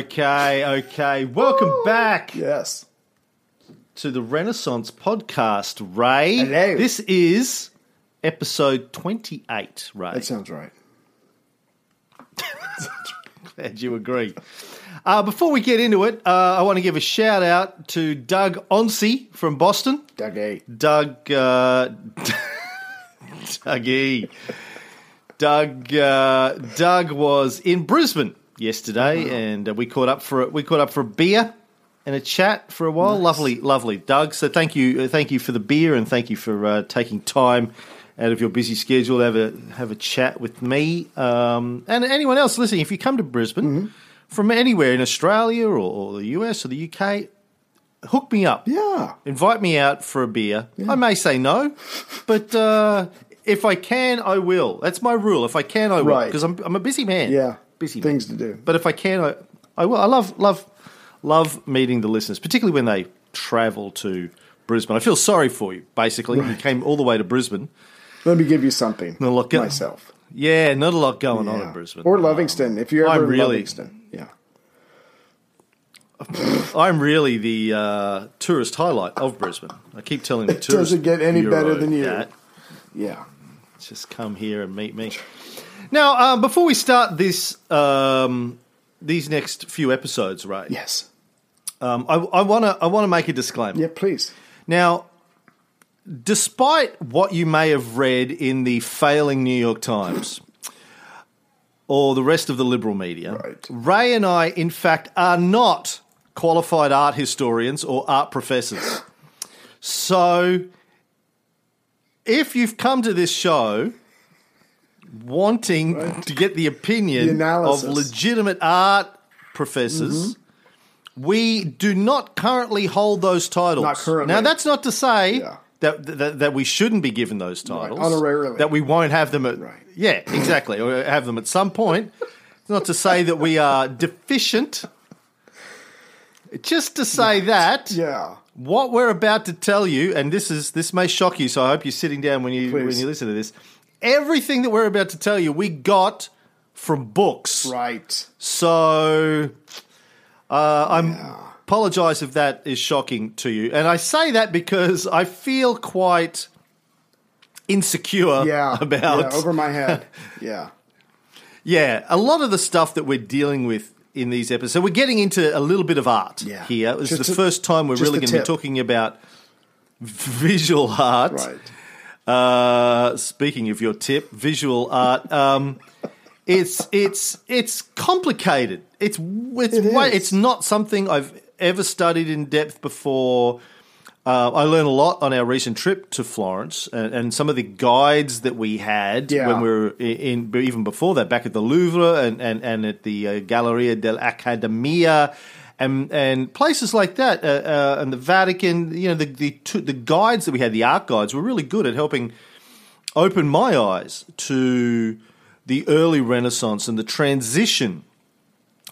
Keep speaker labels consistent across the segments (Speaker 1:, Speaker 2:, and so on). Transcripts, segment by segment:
Speaker 1: Okay, okay. Welcome back
Speaker 2: Yes.
Speaker 1: to the Renaissance podcast, Ray.
Speaker 2: Hello.
Speaker 1: This is episode 28, Ray.
Speaker 2: That sounds right.
Speaker 1: Glad you agree. Uh, before we get into it, uh, I want to give a shout out to Doug Onsey from Boston.
Speaker 2: Doug A.
Speaker 1: Doug, uh, Dougie. Doug, uh, Doug was in Brisbane yesterday, and uh, we caught up for a, we caught up for a beer and a chat for a while. Lovely, lovely, Doug. So thank you, uh, thank you for the beer, and thank you for uh, taking time out of your busy schedule to have a have a chat with me um, and anyone else listening. If you come to Brisbane from anywhere in Australia or, or the US or the UK, hook me up.
Speaker 2: Yeah.
Speaker 1: Invite me out for a beer. I may say no, but uh, if I can, I will. That's my rule. If I can, I will
Speaker 2: Right.
Speaker 1: because I'm, I'm a busy man.
Speaker 2: Yeah.
Speaker 1: Busy man.
Speaker 2: Things to do.
Speaker 1: But if I can, I, I will. I love love love meeting the listeners, particularly when they travel to Brisbane. I feel sorry for you. Basically, you came all the way to Brisbane.
Speaker 2: Let me give you something.
Speaker 1: No, look, uh,
Speaker 2: myself.
Speaker 1: Yeah, not a lot going on in Brisbane.
Speaker 2: Or Livingston, if you're
Speaker 1: I'm
Speaker 2: ever in
Speaker 1: really-
Speaker 2: Livingston. Yeah.
Speaker 1: I'm really the uh, tourist highlight of Brisbane. I keep telling the
Speaker 2: It
Speaker 1: tourists.
Speaker 2: doesn't get any better than you.
Speaker 1: that.
Speaker 2: Yeah.
Speaker 1: just come here and meet me. Now, uh, before we start this, um, these next few episodes, right?
Speaker 2: Yes.
Speaker 1: Um, I want to I want to make a disclaimer.
Speaker 2: Yeah, please.
Speaker 1: Now, despite what you may have read in the failing New York Times or the rest of the liberal media,
Speaker 2: Right.
Speaker 1: Ray and I, in fact, are not qualified art historians or art professors. So, if you've come to this show wanting to get the opinion
Speaker 2: The
Speaker 1: of.
Speaker 2: Mm-hmm.
Speaker 1: legitimate art professors, we do not currently hold those titles.
Speaker 2: Not currently.
Speaker 1: Now, that's not to say
Speaker 2: Yeah.
Speaker 1: that, that that we shouldn't be given those titles.
Speaker 2: honorarily.
Speaker 1: That we won't have them at.
Speaker 2: Right.
Speaker 1: Yeah, exactly. or have them at some point. It's not to say that we are deficient. Just to say that
Speaker 2: Yeah.
Speaker 1: what we're about to tell you, and this is this may shock you, so I hope you're sitting down when you when you listen to this. Everything that we're about to tell you, we got from books.
Speaker 2: Right.
Speaker 1: So uh, I'm apologize if that is shocking to you, and I say that because I feel quite insecure
Speaker 2: Yeah.
Speaker 1: about
Speaker 2: yeah, over my head. Yeah.
Speaker 1: yeah, a lot of the stuff that we're dealing with in these episodes. So we're getting into a little bit of art
Speaker 2: Yeah.
Speaker 1: here. This is the
Speaker 2: a-
Speaker 1: first time we're really going to be talking about visual art.
Speaker 2: Right.
Speaker 1: Uh, speaking of your tip, visual art. Um, it's it's it's complicated. It's it's
Speaker 2: It
Speaker 1: way, it's not something I've ever studied in depth before. Uh, I learned a lot on our recent trip to Florence, and, and some of the guides that we had
Speaker 2: Yeah.
Speaker 1: when we were in, in even before that, back at the Louvre and and, and at the uh, Galleria dell'Accademia, and and places like that, uh, uh, and the Vatican. You know, the the two, the guides that we had, the art guides, were really good at helping open my eyes to the early Renaissance and the transition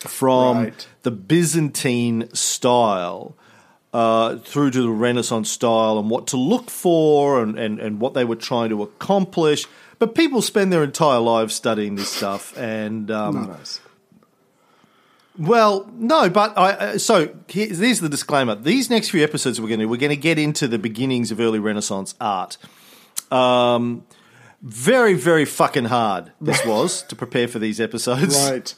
Speaker 1: from
Speaker 2: Right.
Speaker 1: the Byzantine style uh, through to the Renaissance style and what to look for and, and, and what they were trying to accomplish. But people spend their entire lives studying this stuff, and um. Well, no, but I. Uh, so here- here's the disclaimer: these next few episodes we're going to we're going to get into the beginnings of early Renaissance art. Um, very, very fucking hard this was to prepare for these episodes.
Speaker 2: Right.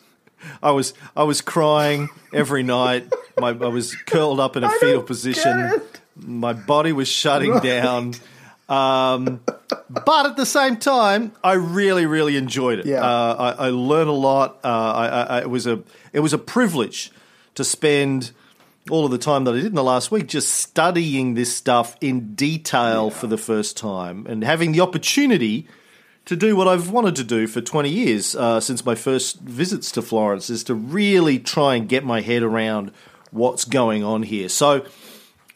Speaker 1: I was I was crying every night. My, I was curled up in a fetal position. My body was shutting down. Um, but at the same time, I really, really enjoyed it.
Speaker 2: Yeah.
Speaker 1: Uh, I, I learned a lot. Uh, I, I, it was a it was a privilege to spend all of the time that I did in the last week just studying this stuff in detail for the first time and having the opportunity to do what I've wanted to do for 20 years uh, since my first visits to Florence is to really try and get my head around what's going on here. So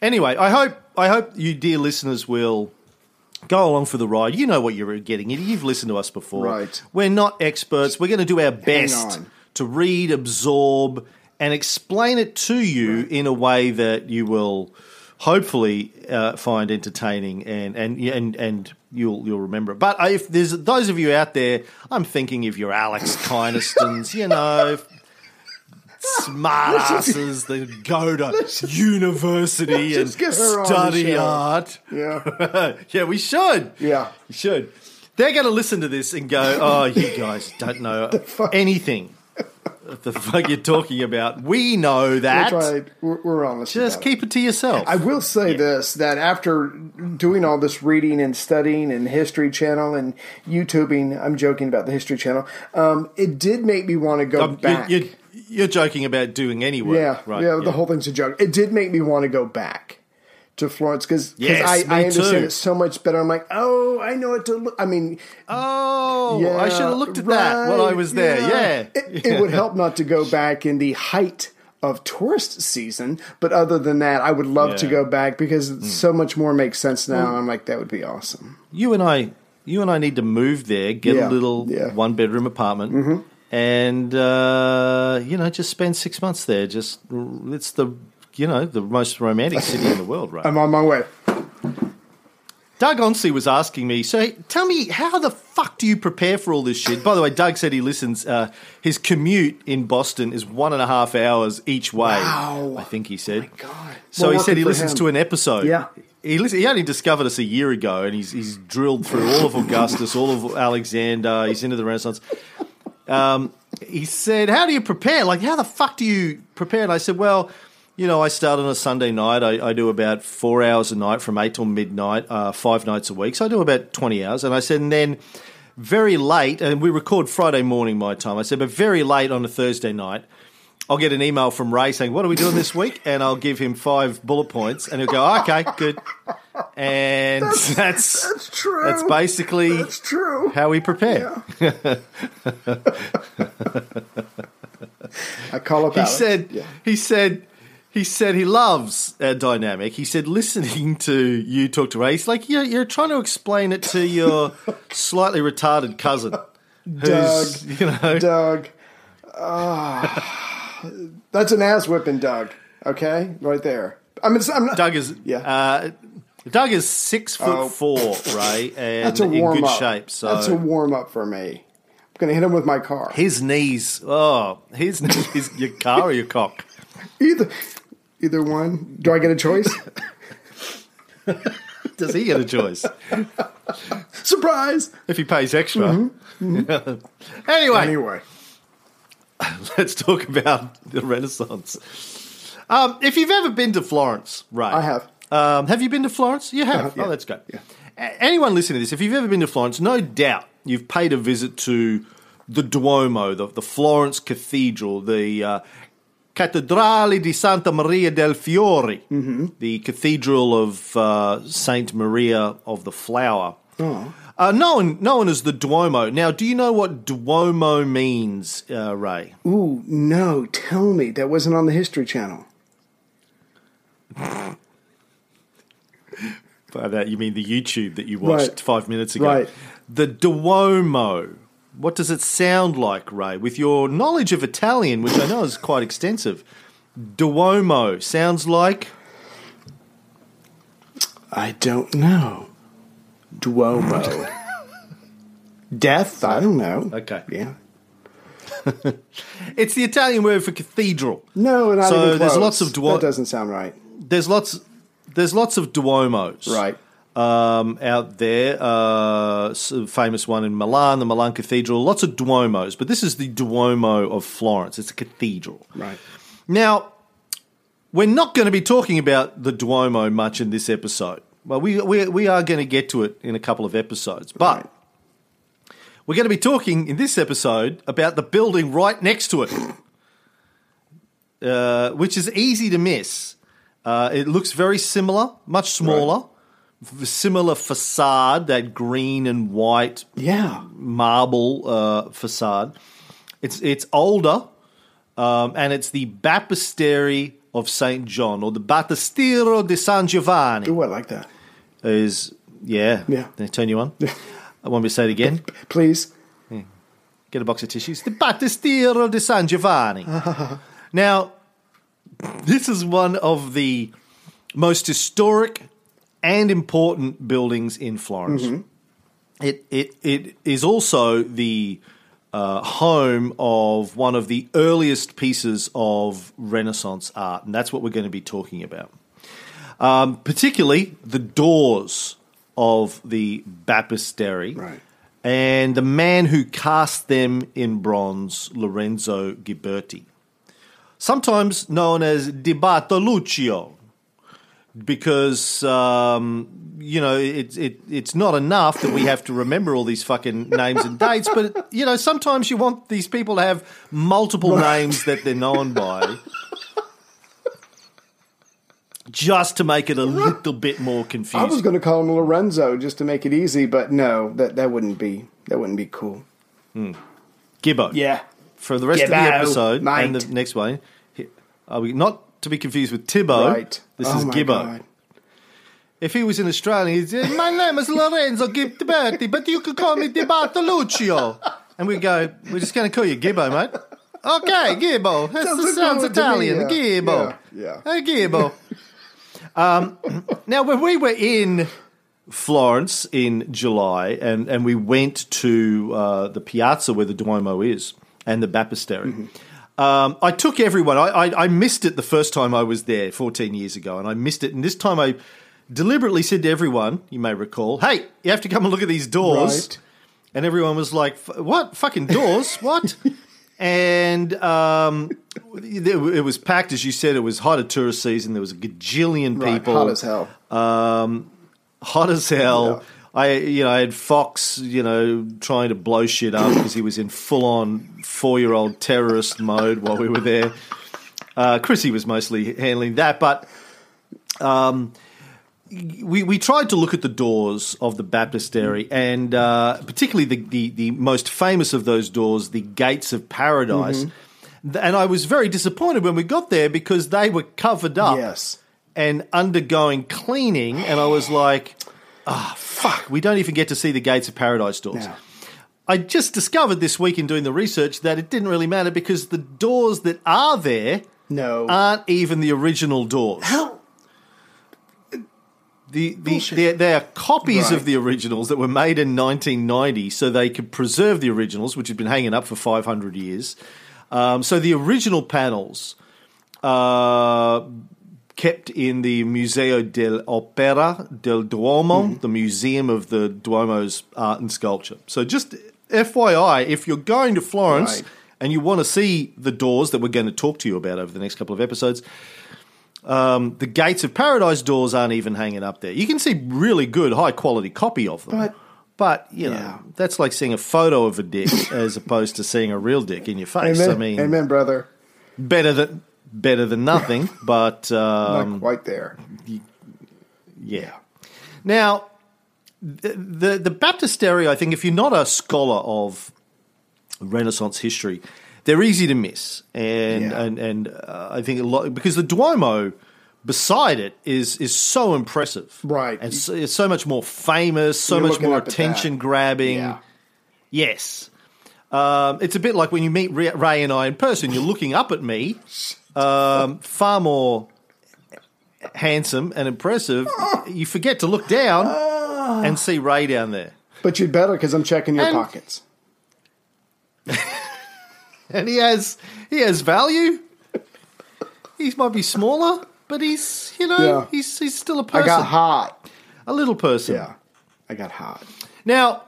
Speaker 1: anyway, I hope I hope you dear listeners will go along for the ride. You know what you're getting. You've listened to us before.
Speaker 2: Right.
Speaker 1: We're not experts. We're going to do our best to read, absorb, and explain it to you in a way that you will hopefully uh, find entertaining and and and and you'll you'll remember it. But if there's those of you out there, I'm thinking of your Alex Kynastons, you know, smartasses that go to university and
Speaker 2: just on the
Speaker 1: study art.
Speaker 2: Yeah.
Speaker 1: yeah, we should.
Speaker 2: Yeah.
Speaker 1: We should. They're going to listen to this and go, "Oh, you guys don't know anything. The fuck you're talking about? We know that.
Speaker 2: That's right. We're, we're honest.
Speaker 1: Just
Speaker 2: about it.
Speaker 1: keep it to yourself."
Speaker 2: I will say this that after doing all this reading and studying and History Channel and YouTubing, I'm joking about the History Channel, um, it did make me want to go
Speaker 1: Um, you-
Speaker 2: back.
Speaker 1: You're, joking about doing any work,
Speaker 2: yeah,
Speaker 1: right?
Speaker 2: yeah, the whole thing's a joke. It did make me want to go back to Florence because
Speaker 1: Yes,
Speaker 2: I, I understand
Speaker 1: too.
Speaker 2: it so much better. I'm like, oh, I know what to look. I mean,
Speaker 1: Oh,
Speaker 2: yeah,
Speaker 1: I should have looked at that when I was there. Yeah.
Speaker 2: It, it would help not to go back in the height of tourist season, but other than that, I would love to go back because
Speaker 1: Mm.
Speaker 2: so much more makes sense now. I'm like, that would be awesome.
Speaker 1: you and I, you and I need to move there, get
Speaker 2: Yeah,
Speaker 1: a little
Speaker 2: yeah. Mm-hmm.
Speaker 1: one bedroom apartment, and uh, you know, just spend six months there. Just it's the you know the most romantic city in the world, right?
Speaker 2: I'm on my way.
Speaker 1: Doug Onsey was asking me, so tell me, how the fuck do you prepare for all this shit? By the way, Doug said he listens. Uh, his commute in Boston is one and a half hours each way.
Speaker 2: Wow.
Speaker 1: I think he said.
Speaker 2: My God.
Speaker 1: So
Speaker 2: More
Speaker 1: he said he listens
Speaker 2: him.
Speaker 1: to an episode.
Speaker 2: Yeah.
Speaker 1: He, listen, he only discovered us a year ago, and he's he's drilled through all of Augustus, all of Alexander. He's into the Renaissance. Um, he said, "How do you prepare? Like, how the fuck do you prepare?" And I said, "Well, you know, I start on a Sunday night. I, I do about four hours a night from eight till midnight, uh, five nights a week. So I do about twenty hours." And I said, and then very late, and we record Friday morning my time. I said, but very late on a Thursday night. I'll get an email from Ray saying, "What are we doing this week?" And I'll give him five bullet points, and he'll go, "Okay, good." And that's
Speaker 2: That's true.
Speaker 1: that's basically
Speaker 2: That's true.
Speaker 1: how we prepare.
Speaker 2: I call up
Speaker 1: He
Speaker 2: Alex.
Speaker 1: said,
Speaker 2: Yeah.
Speaker 1: he said, he said he loves uh, dynamic. He said listening to you talk to Ray, he's like you're, you're trying to explain it to your slightly retarded cousin, who's
Speaker 2: Doug.
Speaker 1: you know
Speaker 2: Doug. Ah, that's an ass whipping, Doug. Okay, right there. I mean, I'm not.
Speaker 1: Doug is
Speaker 2: Yeah.
Speaker 1: Uh, Doug is six foot
Speaker 2: Oh.
Speaker 1: four, Ray, and
Speaker 2: that's a
Speaker 1: in
Speaker 2: warm
Speaker 1: good
Speaker 2: up.
Speaker 1: shape. So
Speaker 2: that's a warm up for me. I'm gonna hit him with my car.
Speaker 1: his knees, oh, his knees, your car or your cock.
Speaker 2: Either, either one. Do I get a choice?
Speaker 1: Does he get a choice
Speaker 2: Surprise.
Speaker 1: if he pays extra?
Speaker 2: Mm-hmm.
Speaker 1: anyway,
Speaker 2: Anyway,
Speaker 1: let's talk about the Renaissance. Um, if you've ever been to Florence, right?
Speaker 2: I have.
Speaker 1: Um, have you been to Florence? You have.
Speaker 2: have, yeah.
Speaker 1: Oh, that's good.
Speaker 2: Yeah.
Speaker 1: A- Anyone listening to this, if you've ever been to Florence, no doubt you've paid a visit to the Duomo, the, the Florence Cathedral, the uh, Cattedrale di Santa Maria del Fiore,
Speaker 2: Mm-hmm.
Speaker 1: the Cathedral of uh, Saint Maria of the Flower.
Speaker 2: Oh.
Speaker 1: Uh, known, known as the Duomo. Now, do you know what Duomo means, uh, Ray?
Speaker 2: ooh, no. Tell me that wasn't on the History Channel.
Speaker 1: By that, you mean the YouTube that you watched
Speaker 2: Right.
Speaker 1: five minutes ago.
Speaker 2: Right.
Speaker 1: The Duomo. What does it sound like, Ray? With your knowledge of Italian, which I know is quite extensive, Duomo sounds like.
Speaker 2: I don't know. Duomo. Death? I don't know.
Speaker 1: Okay.
Speaker 2: Yeah.
Speaker 1: It's the Italian word for cathedral.
Speaker 2: No, not
Speaker 1: So
Speaker 2: even
Speaker 1: there's lots of Duomo.
Speaker 2: That doesn't sound right.
Speaker 1: There's lots. There's lots of Duomos.
Speaker 2: Right.
Speaker 1: um, out there. Uh, famous one in Milan, the Milan Cathedral. Lots of Duomos, but this is the Duomo of Florence. It's a cathedral.
Speaker 2: Right.
Speaker 1: Now, we're not going to be talking about the Duomo much in this episode. Well, we we, we are going to get to it in a couple of episodes, but
Speaker 2: Right.
Speaker 1: we're going to be talking in this episode about the building right next to it, uh, which is easy to miss. Uh, it looks very similar, much smaller, f- similar facade, that green and white
Speaker 2: Yeah.
Speaker 1: marble uh, facade. It's it's older, um, and it's the Baptistery of Saint John, or the Battistero di San Giovanni.
Speaker 2: Ooh, I like that.
Speaker 1: Is yeah,
Speaker 2: Yeah.
Speaker 1: They turn you on. I want me to say it again.
Speaker 2: Please.
Speaker 1: Get a box of tissues. The Battistero di San Giovanni. now, this is one of the most historic and important buildings in Florence. Mm-hmm. It, it, it is also the uh, home of one of the earliest pieces of Renaissance art, and that's what we're going to be talking about. Um, particularly the doors of the Baptistery,
Speaker 2: Right.
Speaker 1: and the man who cast them in bronze, Lorenzo Ghiberti, sometimes known as Di Bartoluccio because um, you know it, it it's not enough that we have to remember all these fucking names and dates, but you know sometimes you want these people to have multiple names that they're known by, just to make it a little bit more confusing.
Speaker 2: I was going to call him Lorenzo just to make it easy, but no, that that wouldn't be that wouldn't be cool.
Speaker 1: Gibbo,
Speaker 2: Yeah.
Speaker 1: for the rest of the
Speaker 2: Gibbo,
Speaker 1: episode and the next one, are we not to be confused with Tibbo?
Speaker 2: Right.
Speaker 1: This
Speaker 2: Oh
Speaker 1: is Gibbo.
Speaker 2: God.
Speaker 1: If he was in Australia, he'd say, My name is Lorenzo Ghiberti, but you could call me Di Bartoluccio. And we go, We're just going to call you Gibbo, mate. Okay, Gibbo. That
Speaker 2: Sounds
Speaker 1: sounds,
Speaker 2: to me,
Speaker 1: Italian.
Speaker 2: yeah.
Speaker 1: Gibbo.
Speaker 2: Yeah,
Speaker 1: Hey, Gibbo. um, now, when we were in Florence in July and, and we went to uh, the piazza where the Duomo is and the Baptistery,
Speaker 2: Mm-hmm.
Speaker 1: Um, I took everyone. I, I, I missed it the first time I was there 14 years ago, and I missed it. And this time I deliberately said to everyone, you may recall, hey, you have to come and look at these doors.
Speaker 2: Right.
Speaker 1: And everyone was like, "F- what? Fucking doors? what? And um, it was packed, as you said. It was of tourist season. There was a gajillion
Speaker 2: Right,
Speaker 1: people
Speaker 2: hot as hell.
Speaker 1: hot as hell.
Speaker 2: Yeah.
Speaker 1: I, you know, I had Fox, you know, trying to blow shit up because he was in full on four year old terrorist mode while we were there. Uh, Chrissy was mostly handling that, but um, we we tried to look at the doors of the Baptistery, and uh, particularly the, the the most famous of those doors, the Gates of Paradise. And I was very disappointed when we got there because they were covered up
Speaker 2: Yes.
Speaker 1: and undergoing cleaning, and I was like, ah, fuck, we don't even get to see the Gates of Paradise doors.
Speaker 2: No.
Speaker 1: I just discovered this week in doing the research that it didn't really matter because the doors that are there
Speaker 2: No.
Speaker 1: aren't even the original doors.
Speaker 2: How?
Speaker 1: The, the, they're, they're copies
Speaker 2: Right.
Speaker 1: of the originals that were made in 1990 so they could preserve the originals, which had been hanging up for 500 years. Um, so the original panels uh, kept in the Museo dell'Opera del Duomo,
Speaker 2: Mm-hmm.
Speaker 1: the museum of the Duomo's art and sculpture. So just FYI, if you're going to Florence
Speaker 2: Right.
Speaker 1: and you want to see the doors that we're going to talk to you about over the next couple of episodes, um, the Gates of Paradise doors aren't even hanging up there. You can see really good, high quality copy of them.
Speaker 2: But-
Speaker 1: but you know,
Speaker 2: Yeah.
Speaker 1: that's like seeing a photo of a dick as opposed to seeing a real dick in your face.
Speaker 2: Amen.
Speaker 1: I mean,
Speaker 2: Amen, brother.
Speaker 1: better than better than nothing, but
Speaker 2: Not
Speaker 1: um,
Speaker 2: quite there.
Speaker 1: yeah. Now, the, the the Baptistery, I think, if you're not a scholar of Renaissance history, they're easy to miss, and
Speaker 2: Yeah.
Speaker 1: and and uh, I think a lot because the Duomo beside it is is so impressive,
Speaker 2: Right.
Speaker 1: And so, it's so much more famous, so
Speaker 2: You're
Speaker 1: much more
Speaker 2: up at
Speaker 1: attention grabbing.
Speaker 2: Yeah.
Speaker 1: Yes. Um, it's a bit like when you meet Ray and I in person, you're looking up at me, um, far more handsome and impressive. You forget to look down and see Ray down there.
Speaker 2: But you'd better because I'm checking your
Speaker 1: And-
Speaker 2: pockets.
Speaker 1: And he has he has value. He might be smaller, but he's you know,
Speaker 2: Yeah.
Speaker 1: he's he's still a person.
Speaker 2: I got hot.
Speaker 1: a little person.
Speaker 2: Yeah. I got hot.
Speaker 1: Now,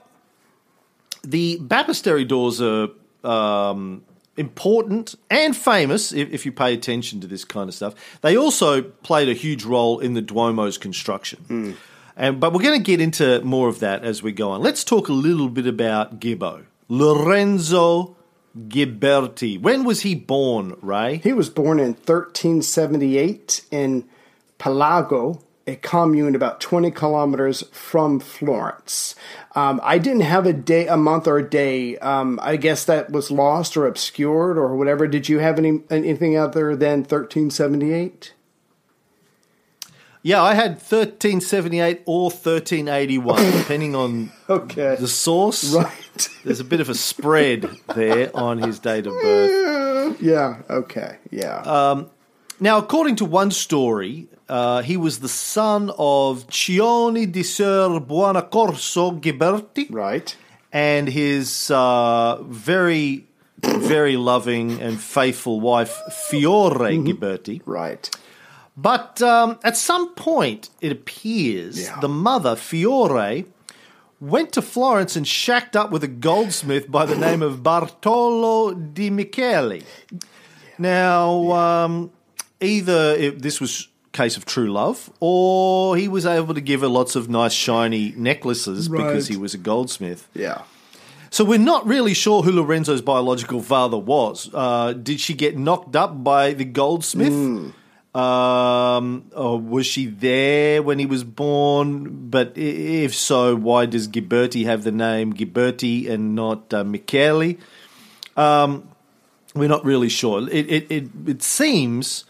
Speaker 1: the baptistery doors are um, important and famous if, if you pay attention to this kind of stuff. They also played a huge role in the Duomo's construction. Hmm. And, but we're going to get into more of that as we go on. Let's talk a little bit about Gibbo. Lorenzo Ghiberti. When was he born, Ray?
Speaker 2: He was born in 1378 in Pelago, a commune about 20 kilometers from Florence. Um, I didn't have a day, a month, or a day. Um, I guess that was lost or obscured or whatever. Did you have any anything other than 1378?
Speaker 1: Yeah, I had 1378 or 1381, depending on
Speaker 2: Okay,
Speaker 1: the source.
Speaker 2: right.
Speaker 1: There's a bit of a spread there on his date of birth.
Speaker 2: yeah. Okay. Yeah.
Speaker 1: Uh, Now, according to one story, uh, he was the son of Cioni di Ser Buonacorso Ghiberti
Speaker 2: right.
Speaker 1: and his uh, very, very loving and faithful wife, Fiore Ghiberti.
Speaker 2: Right.
Speaker 1: But um, at some point, it appears
Speaker 2: Yeah.
Speaker 1: the mother, Fiore, went to Florence and shacked up with a goldsmith by the name of Bartolo di Michele. Now, um, either it, this was case of true love, or he was able to give her lots of nice shiny necklaces because he was a goldsmith.
Speaker 2: Yeah.
Speaker 1: So we're not really sure who Lorenzo's biological father was. Uh, did she get knocked up by the goldsmith? Um, or was she there when he was born? But if so, why does Ghiberti have the name Ghiberti and not uh, Michele? Um, we're not really sure. It it it, it seems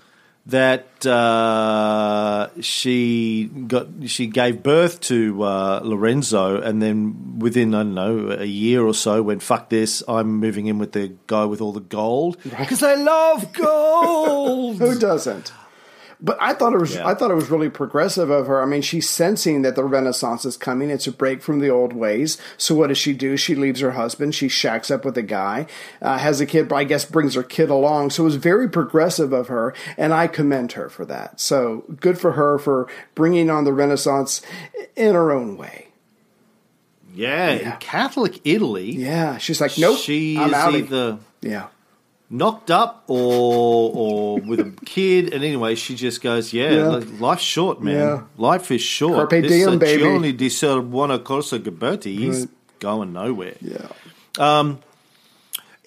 Speaker 1: that uh, she got she gave birth to uh, Lorenzo, and then within I don't know a year or so, went fuck this. I'm moving in with the guy with all the gold because I love gold.
Speaker 2: Who doesn't? But I thought it was
Speaker 1: Yeah.
Speaker 2: I thought it was really progressive of her. I mean, she's sensing that the Renaissance is coming. It's a break from the old ways. So what does she do? She leaves her husband. She shacks up with a guy, uh, has a kid. I guess brings her kid along. So it was very progressive of her, and I commend her for that. So good for her for bringing on the Renaissance in her own way.
Speaker 1: yeah, in Catholic Italy,
Speaker 2: Yeah, she's like, nope,
Speaker 1: she
Speaker 2: I'm
Speaker 1: is
Speaker 2: out.
Speaker 1: either
Speaker 2: yeah,
Speaker 1: knocked up or or with a kid, and anyway, she just goes, "Yeah,
Speaker 2: Yeah.
Speaker 1: life's short, man.
Speaker 2: Yeah.
Speaker 1: Life is short.
Speaker 2: Carpe
Speaker 1: this
Speaker 2: diem, baby."
Speaker 1: Giovanni di Ser Buonacorso Ghiberti, he's
Speaker 2: Right.
Speaker 1: going nowhere.
Speaker 2: yeah.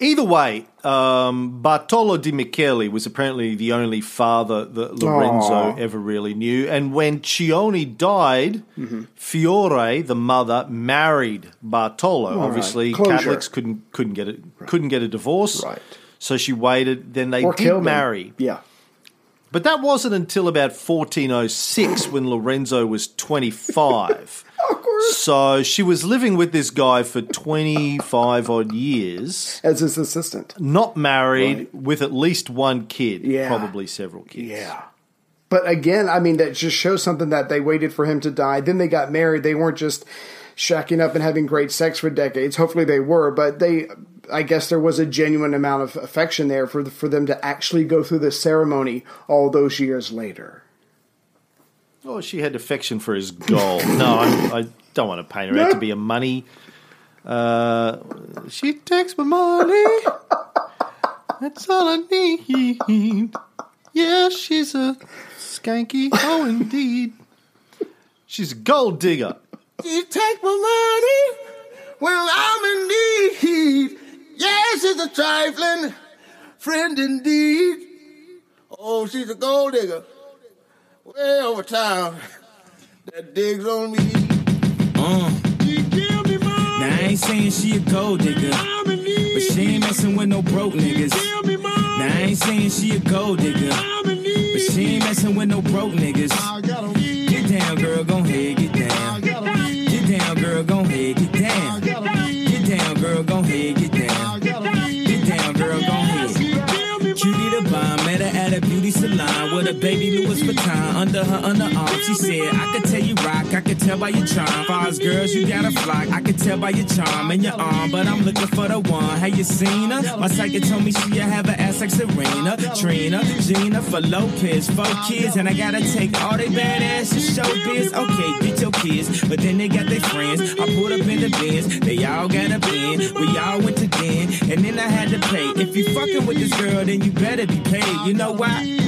Speaker 1: Either way, um, Bartolo di Michele was apparently the only father that Lorenzo
Speaker 2: Aw.
Speaker 1: ever really knew. And when Cioni died,
Speaker 2: Mm-hmm.
Speaker 1: Fiore, the mother, married Bartolo.
Speaker 2: right.
Speaker 1: Obviously,
Speaker 2: Closure.
Speaker 1: Catholics couldn't couldn't get it couldn't get a divorce.
Speaker 2: Right.
Speaker 1: So she waited. Then they
Speaker 2: Or
Speaker 1: did marry.
Speaker 2: Yeah.
Speaker 1: But that wasn't until about 1406 when Lorenzo was 25.
Speaker 2: Of course.
Speaker 1: So she was living with this guy for 25 odd years,
Speaker 2: As his assistant.
Speaker 1: not married,
Speaker 2: Right.
Speaker 1: with at least one kid,
Speaker 2: Yeah.
Speaker 1: probably several kids.
Speaker 2: Yeah. But again, I mean, that just shows something that they waited for him to die. Then they got married. They weren't just shacking up and having great sex for decades. Hopefully they were, but they, I guess there was a genuine amount of affection there for, for them to actually go through the ceremony all those years later.
Speaker 1: Oh, she had affection for his gold. no, I, I don't want to paint her out to be a money. Uh, she takes my money. That's all I need. Yeah, she's a skanky. Oh, indeed. She's a gold digger.
Speaker 3: You take my money when I'm in need. Yes, it's a trifling friend indeed. Oh, she's a gold digger. Way over town that digs on me.
Speaker 4: Uh,
Speaker 3: give me money.
Speaker 4: now I ain't saying she a gold digger,
Speaker 3: I'm in need.
Speaker 4: but she ain't messing with no broke niggas.
Speaker 3: Give me money.
Speaker 4: Now I ain't saying she a gold digger,
Speaker 3: I'm in need.
Speaker 4: but she ain't messing with no broke niggas.
Speaker 3: I gotta.
Speaker 4: Get down, girl, gon' head, get down. Gon' head, get
Speaker 3: I
Speaker 4: down. Baby Louis Vuitton under her underarm. She said, I could tell you rock, I could tell by your charm. Far as girls, you got a flock, I could tell by your charm and your arm. But I'm looking for the one. Have you seen her? My psychic told me she have an ass like Serena, Trina, Gina, for Lopez, four kids, and I gotta take all they badass to show biz. Okay, get your kids, but then they got their friends. I pulled up in the Benz, they all got a Benz. We all went to den, and then I had to pay. If you fucking with this girl, then you better be paid. You know why?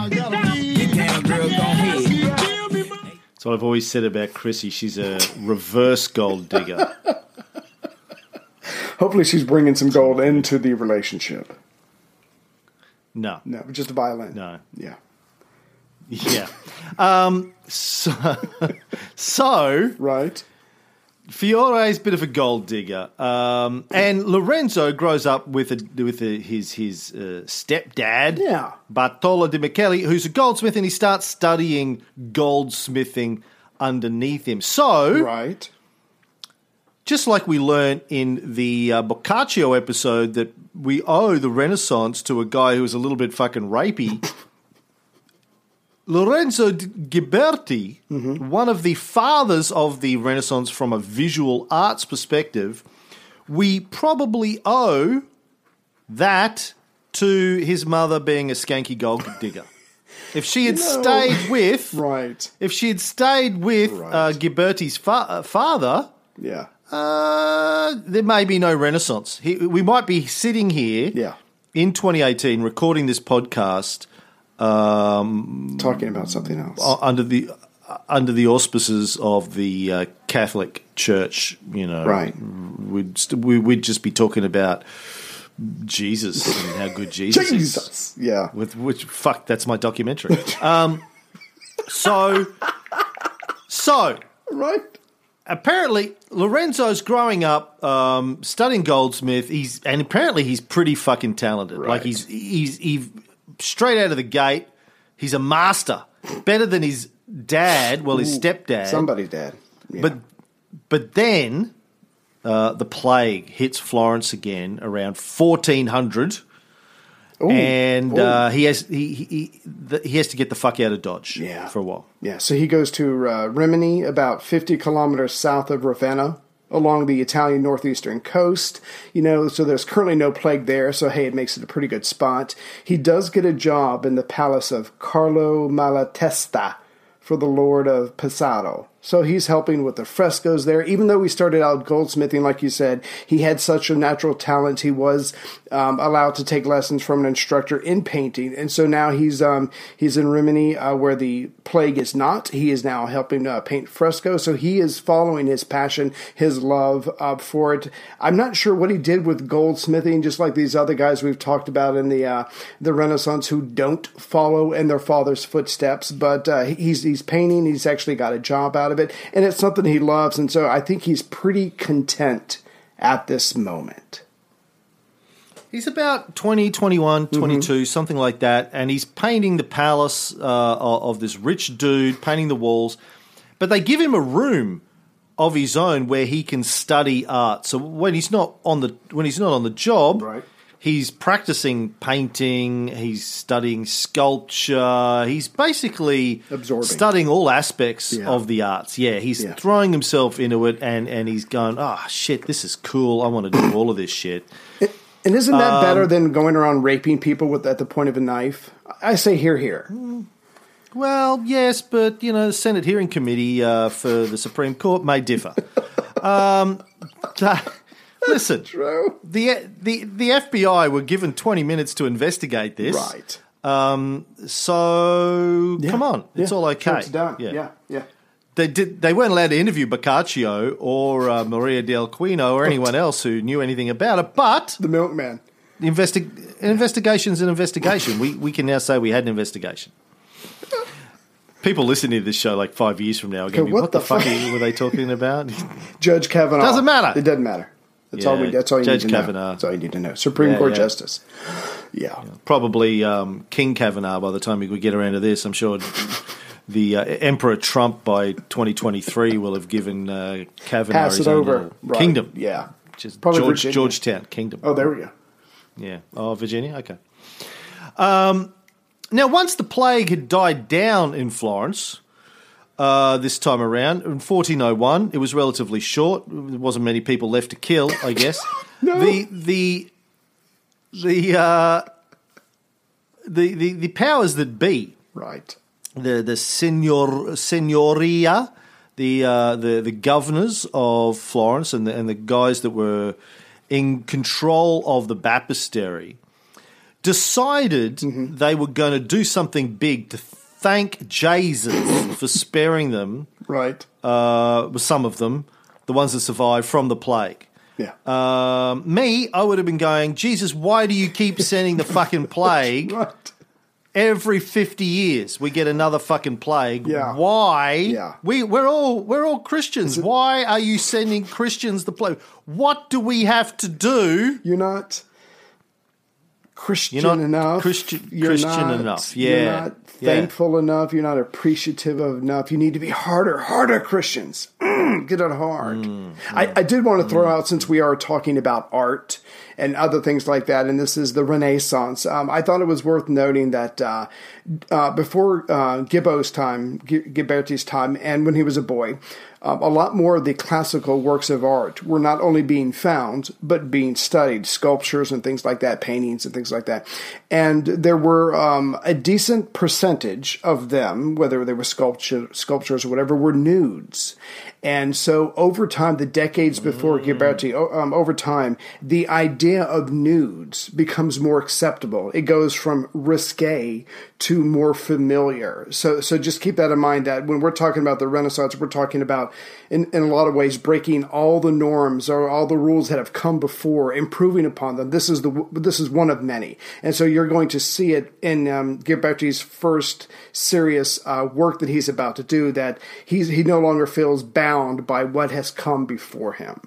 Speaker 1: What I've always said about Chrissy. She's a reverse gold digger.
Speaker 2: Hopefully she's bringing some gold into the relationship.
Speaker 1: No.
Speaker 2: No, just a violin.
Speaker 1: No.
Speaker 2: Yeah.
Speaker 1: Yeah. Um, so, so
Speaker 2: Right.
Speaker 1: Fiore's a bit of a gold digger, um, and Lorenzo grows up with a, with a, his his uh, stepdad,
Speaker 2: Yeah.
Speaker 1: Bartolo di Michele, who's a goldsmith, and he starts studying goldsmithing underneath him. So,
Speaker 2: Right.
Speaker 1: just like we learned in the uh, Boccaccio episode that we owe the Renaissance to a guy who was a little bit fucking rapey. Lorenzo Ghiberti, one of the fathers of the Renaissance from a visual arts perspective, we probably owe that to his mother being a skanky gold digger. If she had
Speaker 2: No.
Speaker 1: stayed with,
Speaker 2: Right.
Speaker 1: if she had stayed with
Speaker 2: Right.
Speaker 1: uh, Ghiberti's fa- uh, father,
Speaker 2: Yeah.
Speaker 1: uh, there may be no renaissance. He, we might be sitting here
Speaker 2: Yeah.
Speaker 1: in 2018 recording this podcast um,
Speaker 2: Talking about something else.
Speaker 1: uh, under the uh, under the auspices of the uh, Catholic Church. You know,
Speaker 2: Right.
Speaker 1: We'd st- we, we'd just be talking about Jesus and how good Jesus, is.
Speaker 2: Yeah.
Speaker 1: With which fuck, that's my documentary. um, so, so
Speaker 2: Right.
Speaker 1: apparently Lorenzo's growing up um, studying goldsmith. He's and apparently he's pretty fucking talented. Like
Speaker 2: Right.
Speaker 1: he's he's he straight out of the gate. He's a master, better than his dad. Well, his stepdad.
Speaker 2: Somebody's dad. Yeah.
Speaker 1: But but then uh, the plague hits Florence again around fourteen hundred.
Speaker 2: Ooh.
Speaker 1: And uh, he has he he, he, the, he has to get the fuck out of Dodge
Speaker 2: Yeah.
Speaker 1: for a while.
Speaker 2: Yeah, so he goes to uh, Rimini, about 50 kilometers south of Ravenna, along the Italian northeastern coast. You know, so there's currently no plague there, so hey, it makes it a pretty good spot. He does get a job in the palace of Carlo Malatesta for the Lord of Pesaro. So he's helping with the frescoes there. Even though he started out goldsmithing, like you said, he had such a natural talent. He was um, allowed to take lessons from an instructor in painting, and so now he's um, he's in Rimini, uh, where the plague is not. He is now helping uh, paint frescoes. So he is following his passion, his love uh, for it. I'm not sure what he did with goldsmithing, just like these other guys we've talked about in the uh, the Renaissance who don't follow in their father's footsteps. But uh, he's he's painting. He's actually got a job out of it, and it's something he loves. And so I think he's pretty content at this moment.
Speaker 1: He's about 20, 21,
Speaker 2: Mm-hmm.
Speaker 1: 22, something like that. And he's painting the palace uh, of of this rich dude, painting the walls. But they give him a room of his own where he can study art. So when he's not on the when he's not on the job,
Speaker 2: Right.
Speaker 1: He's practicing painting, he's studying sculpture, he's basically
Speaker 2: Absorbing.
Speaker 1: studying all aspects
Speaker 2: Yeah.
Speaker 1: of the arts. Yeah, he's
Speaker 2: Yeah.
Speaker 1: throwing himself into it and, and he's going, oh shit, this is cool. I want to do all of this shit.
Speaker 2: And isn't that
Speaker 1: Um,
Speaker 2: better than going around raping people with at the point of a knife? I say here, here.
Speaker 1: Well, yes, but you know, the Senate hearing committee uh, for the Supreme Court may differ. um, listen,
Speaker 2: True.
Speaker 1: the the the FBI were given twenty minutes to investigate this,
Speaker 2: Right.
Speaker 1: Um, so come on, it's
Speaker 2: Yeah.
Speaker 1: all
Speaker 2: Sure,
Speaker 1: okay.
Speaker 2: it's done. Yeah, yeah.
Speaker 1: They did. They weren't allowed to interview Boccaccio or uh, Maria del Quino or anyone else who knew anything about it. But
Speaker 2: The milkman.
Speaker 1: investi- investigation's an investigation. We we can now say we had an investigation. People listening to this show like five years from now are going to be,
Speaker 2: what
Speaker 1: what, the,
Speaker 2: the
Speaker 1: fuck
Speaker 2: fuck?"
Speaker 1: were they talking about?
Speaker 2: Judge Kavanaugh.
Speaker 1: Doesn't matter.
Speaker 2: It doesn't matter. That's all we. That's all you
Speaker 1: Judge
Speaker 2: need to know. That's all you need to know. Supreme
Speaker 1: Yeah,
Speaker 2: Court
Speaker 1: yeah.
Speaker 2: Justice. Yeah.
Speaker 1: Probably um, King Kavanaugh by the time we get around to this. I'm sure the uh, Emperor Trump by 2023 will have given uh, Kavanaugh
Speaker 2: Pass
Speaker 1: his
Speaker 2: over. Right.
Speaker 1: kingdom.
Speaker 2: Yeah.
Speaker 1: Is
Speaker 2: Probably
Speaker 1: George,
Speaker 2: Virginia.
Speaker 1: Georgetown Kingdom.
Speaker 2: Oh, there we go.
Speaker 1: Yeah. Oh, Virginia? Okay. Um, now, once the plague had died down in Florence uh, this time around, in 1401, it was relatively short. There wasn't many people left to kill, I guess. The, the, the, uh, the, the, the powers that be,
Speaker 2: Right.
Speaker 1: the, the senor, signoria, the, uh, the, the governors of Florence and the, and the guys that were in control of the baptistery, decided they were going to do something big to thank Jesus for sparing them,
Speaker 2: Right.
Speaker 1: uh, some of them, the ones that survived from the plague.
Speaker 2: Yeah.
Speaker 1: Um, me, I would have been going, Jesus, why do you keep sending the fucking plague
Speaker 2: right.
Speaker 1: Every fifty years, we get another fucking plague.
Speaker 2: Yeah.
Speaker 1: Why?
Speaker 2: Yeah.
Speaker 1: We we're all we're all Christians. Why are you sending Christians the plague? What do we have to do?
Speaker 2: You're not Christian
Speaker 1: You're not
Speaker 2: enough.
Speaker 1: Christian-
Speaker 2: You're
Speaker 1: Christian
Speaker 2: not-
Speaker 1: enough.
Speaker 2: You're
Speaker 1: Yeah.
Speaker 2: not
Speaker 1: Yeah.
Speaker 2: thankful enough. You're not appreciative of enough. You need to be harder, harder Christians. Mm, get it hard.
Speaker 1: Mm,
Speaker 2: I, I did want to throw out since we are talking about art and other things like that, and this is the Renaissance. Um, I thought it was worth noting that uh, uh, before uh, Gibbo's time, G- Ghiberti's time, and when he was a boy, um, a lot more of the classical works of art were not only being found but being studied, sculptures and things like that, paintings and things like that. And there were um, a decent percentage of them, whether they were sculpture, sculptures or whatever, were nudes. And so over time, the decades before Ghiberti, um, over time, the idea of nudes becomes more acceptable. It goes from risque to more familiar. So, so just keep that in mind that when we're talking about the Renaissance, we're talking about, in, in a lot of ways, breaking all the norms or all the rules that have come before, improving upon them. This is the this is one of many, and so you're going to see it in um, Ghiberti's first serious uh, work that he's about to do. That he's he no longer feels bound by what has come before him.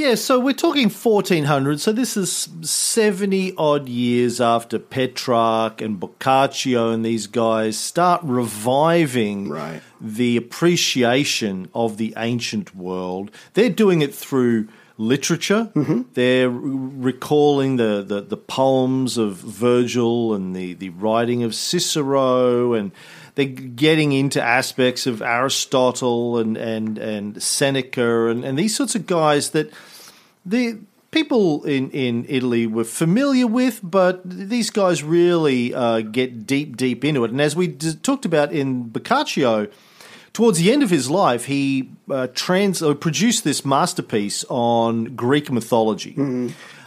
Speaker 1: Yeah, so we're talking 1400. So this is 70 odd years after Petrarch and Boccaccio and these guys start reviving
Speaker 2: Right.
Speaker 1: the appreciation of the ancient world. They're doing it through literature. Mm-hmm. They're recalling the, the, the poems of Virgil and the, the writing of Cicero and they're getting into aspects of Aristotle and, and, and Seneca and, and these sorts of guys that the people in, in Italy were familiar with, but these guys really uh, get deep, deep into it. And as we d- talked about in Boccaccio, towards the end of his life, he uh, trans uh, produced this masterpiece on Greek mythology,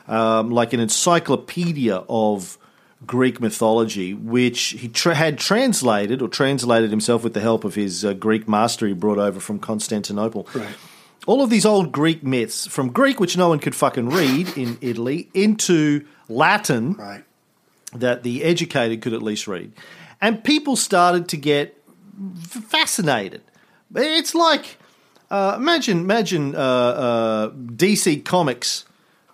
Speaker 1: um, like an encyclopedia of Greek mythology, which he tra- had translated or translated himself with the help of his uh, Greek master he brought over from Constantinople.
Speaker 2: Right.
Speaker 1: All of these old Greek myths, from Greek, which no one could fucking read in Italy, into Latin,
Speaker 2: Right.
Speaker 1: that the educated could at least read. And people started to get fascinated. It's like uh, imagine imagine uh, uh, DC Comics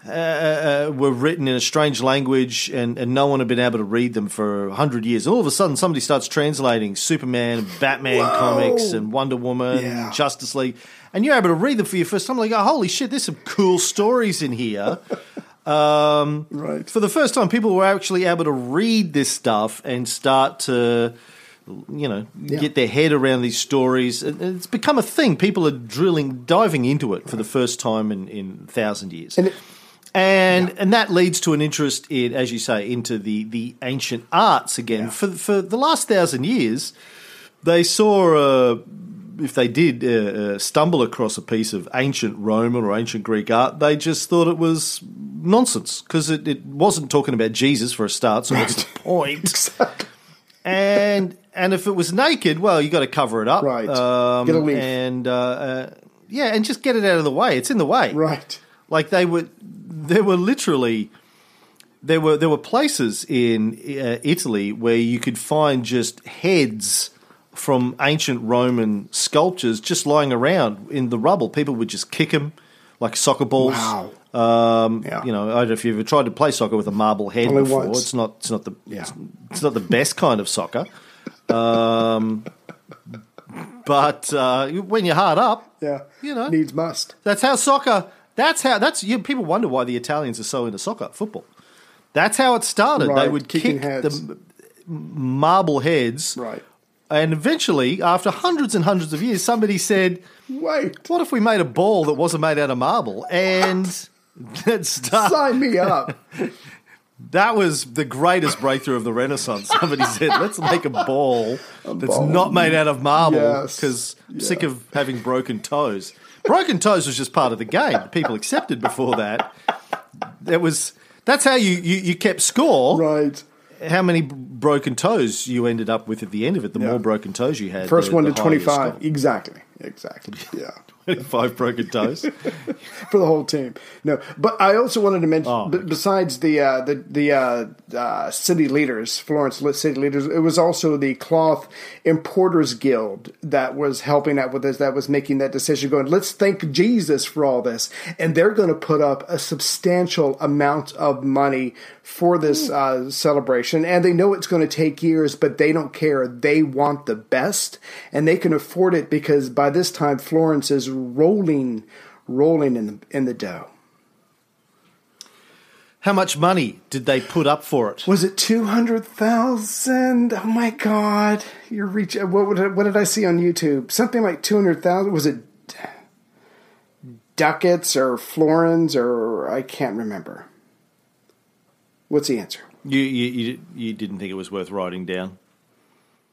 Speaker 1: uh, uh, were written in a strange language and, and no one had been able to read them for a hundred years. And all of a sudden, somebody starts translating Superman, Batman
Speaker 2: Whoa.
Speaker 1: comics, and Wonder Woman,
Speaker 2: Yeah.
Speaker 1: and Justice League, and you're able to read them for your first time. Like, oh, holy shit, there's some cool stories in here.
Speaker 2: Right.
Speaker 1: For the first time, people were actually able to read this stuff and start to, you know, get their head around these stories. It's become a thing. People are drilling, diving into it for the first time in in a thousand years.
Speaker 2: And it-
Speaker 1: and and that leads to an interest in, as you say, into the, the ancient arts again.
Speaker 2: Yeah.
Speaker 1: For for the last thousand years, they saw uh, if they did uh, uh, stumble across a piece of ancient Roman or ancient Greek art, they just thought it was nonsense because it, it wasn't talking about Jesus for a start. So what's the point? and and if it was naked, well, you got to cover it up,
Speaker 2: Right.
Speaker 1: Um,
Speaker 2: Get a leaf.
Speaker 1: and uh, uh, yeah, and just get it out of the way. It's in the way,
Speaker 2: Right.
Speaker 1: like they were, there were literally there were there were places in uh, Italy where you could find just heads from ancient Roman sculptures just lying around in the rubble. People would just kick them like soccer balls.
Speaker 2: Wow.
Speaker 1: Um,
Speaker 2: Yeah.
Speaker 1: You know, I don't know if you've ever tried to play soccer with a marble head
Speaker 2: Only
Speaker 1: before.
Speaker 2: once.
Speaker 1: It's not. It's not the.
Speaker 2: Yeah.
Speaker 1: It's, it's not the best kind of soccer. Um, but uh, when you're hard up,
Speaker 2: Yeah.
Speaker 1: You know.
Speaker 2: Needs must.
Speaker 1: that's how soccer. That's how. That's you, people wonder why the Italians are so into soccer, football. That's how it started. They would
Speaker 2: kicking
Speaker 1: kick
Speaker 2: heads.
Speaker 1: the marble heads,
Speaker 2: Right.
Speaker 1: And eventually, after hundreds and hundreds of years, somebody said,
Speaker 2: Wait.
Speaker 1: "What if we made a ball that wasn't made out of marble?" And that.
Speaker 2: Sign me up.
Speaker 1: That was the greatest breakthrough of the Renaissance. Somebody said, "Let's make a ball that's
Speaker 2: ball.
Speaker 1: not made out of marble
Speaker 2: Yes.
Speaker 1: because
Speaker 2: Yeah.
Speaker 1: sick of having broken toes." Broken toes was just part of the game. People accepted before that. It was that's how you, you, you kept score.
Speaker 2: right.
Speaker 1: How many broken toes you ended up with at the end of it? The
Speaker 2: Yeah.
Speaker 1: more broken toes you had,
Speaker 2: First
Speaker 1: the-
Speaker 2: one
Speaker 1: the
Speaker 2: to 25. Exactly. exactly. Yeah.
Speaker 1: 25 broken toes.
Speaker 2: for the whole team. No, but I also wanted to mention,
Speaker 1: Oh,
Speaker 2: b- besides the uh, the the uh, uh, city leaders, Florence city leaders, it was also the Cloth Importers Guild that was helping out with this. That was making that decision. Going, let's thank Jesus for all this, and they're going to put up a substantial amount of money for this uh, celebration, and they know it's going to take years, but they don't care. They want the best, and they can afford it because by this time Florence is rolling, rolling in the in the dough.
Speaker 1: How much money did they put up for it?
Speaker 2: Was it two hundred thousand? Oh my God! You're reaching. What, what, what did I see on YouTube? Something like two hundred thousand. Was it ducats or florins or I can't remember. What's the answer?
Speaker 1: You, you, you, you didn't think it was worth writing down.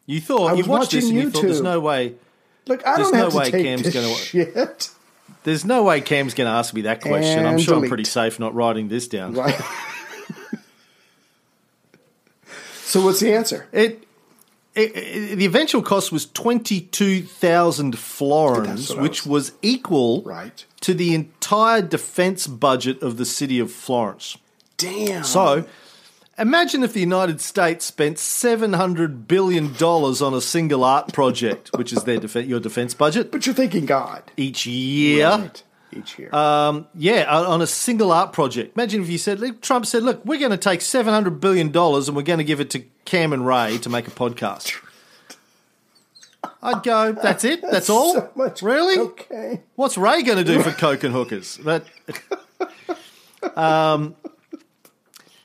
Speaker 1: You thought
Speaker 2: I
Speaker 1: you watched this and
Speaker 2: watching
Speaker 1: you thought there's no way.
Speaker 2: Look, I
Speaker 1: There's
Speaker 2: don't
Speaker 1: no
Speaker 2: have to
Speaker 1: way
Speaker 2: take
Speaker 1: Cam's
Speaker 2: this
Speaker 1: gonna-
Speaker 2: shit.
Speaker 1: There's no way Cam's going to ask me that question. I'm
Speaker 2: And
Speaker 1: sure I'm pretty safe not writing this down.
Speaker 2: Right. so what's the answer?
Speaker 1: It, it, it- the eventual cost was twenty two thousand florins,
Speaker 2: That's what I
Speaker 1: which
Speaker 2: was-
Speaker 1: was equal
Speaker 2: Right.
Speaker 1: to the entire defense budget of the city of Florence.
Speaker 2: Damn.
Speaker 1: So, imagine if the United States spent seven hundred billion dollars on a single art project, which is their def- your defense budget
Speaker 2: but you're thinking God
Speaker 1: each year.
Speaker 2: Right. each year.
Speaker 1: Um, yeah, on a single art project. Imagine if you said, like, Trump said, look, we're going to take $700 billion and we're going to give it to Cam and Ray to make a podcast. I'd go, that's it? That's, all?
Speaker 2: so much.
Speaker 1: Really?
Speaker 2: Okay.
Speaker 1: What's Ray going to do for coke and hookers? But, um,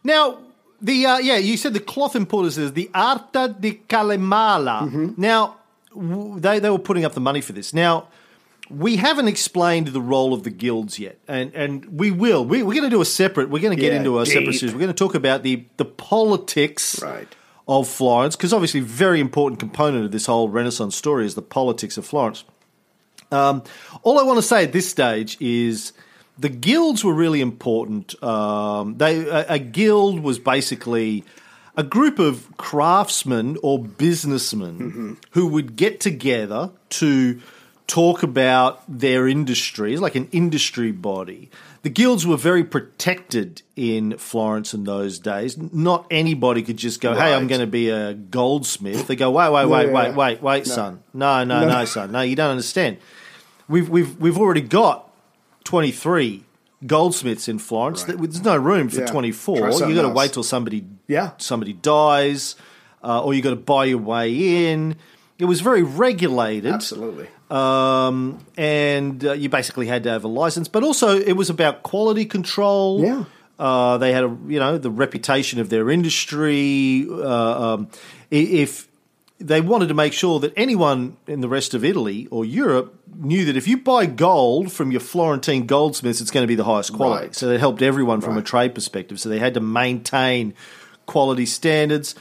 Speaker 1: now, the uh, yeah, you said the cloth importers is the Arte di Calimala.
Speaker 2: Mm-hmm.
Speaker 1: Now, w- they, they were putting up the money for this. Now, we haven't explained the role of the guilds yet, and and we will. We, we're going to do a separate. We're going to get
Speaker 2: Yeah,
Speaker 1: into a separate series. We're going to talk about the the politics
Speaker 2: Right.
Speaker 1: of Florence, because obviously, a very important component of this whole Renaissance story is the politics of Florence. Um, all I want to say at this stage is the guilds were really important. Um, they a, a guild was basically a group of craftsmen or businessmen who would get together to talk about their industries, like an industry body. The guilds were very protected in Florence in those days. Not anybody could just go, "Hey, I'm going to be a goldsmith." They go, "Wait, wait, wait,
Speaker 2: Yeah.
Speaker 1: wait, wait, wait, son. No, no, no, son. No, you don't understand. We've we've we've already got 23 goldsmiths in Florence.
Speaker 2: Right.
Speaker 1: There's no room for
Speaker 2: Yeah.
Speaker 1: 24. You
Speaker 2: something
Speaker 1: got to wait till somebody
Speaker 2: Yeah.
Speaker 1: somebody dies, uh, or you've got to buy your way in. It was very regulated.
Speaker 2: Absolutely.
Speaker 1: Um, and uh, you basically had to have a license, but also it was about quality control.
Speaker 2: Yeah.
Speaker 1: Uh, they had a you know the reputation of their industry. Uh, um, if they wanted to make sure that anyone in the rest of Italy or Europe knew that if you buy gold from your Florentine goldsmiths, it's going to be the highest quality.
Speaker 2: Right.
Speaker 1: So they helped everyone from a trade perspective. So they had to maintain quality standards.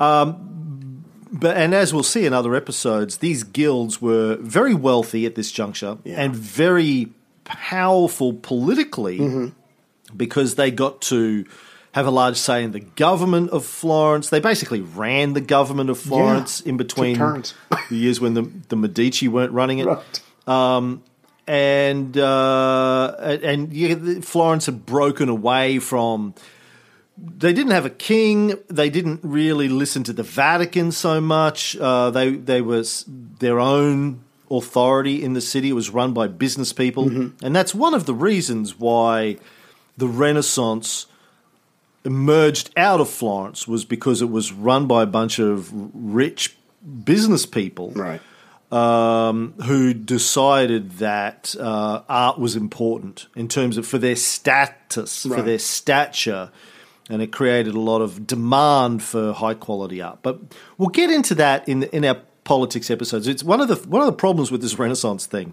Speaker 1: Um, but and as we'll see in other episodes, these guilds were very wealthy at this juncture
Speaker 2: Yeah.
Speaker 1: and very powerful politically
Speaker 2: Mm-hmm.
Speaker 1: because they got to have a large say in the government of Florence. They basically ran the government of Florence in between the years when the, the Medici weren't running it.
Speaker 2: Right.
Speaker 1: Um, and uh, and yeah, Florence had broken away from. They didn't have a king. They didn't really listen to the Vatican so much. Uh, they they was their own authority in the city. It was run by business people, and that's one of the reasons why the Renaissance emerged out of Florence was because it was run by a bunch of rich business people
Speaker 2: Right.
Speaker 1: um, who decided that uh, art was important in terms of for their status, for their stature, and it created a lot of demand for high quality art. But we'll get into that in in our politics episodes. It's one of the one of the problems with this Renaissance thing.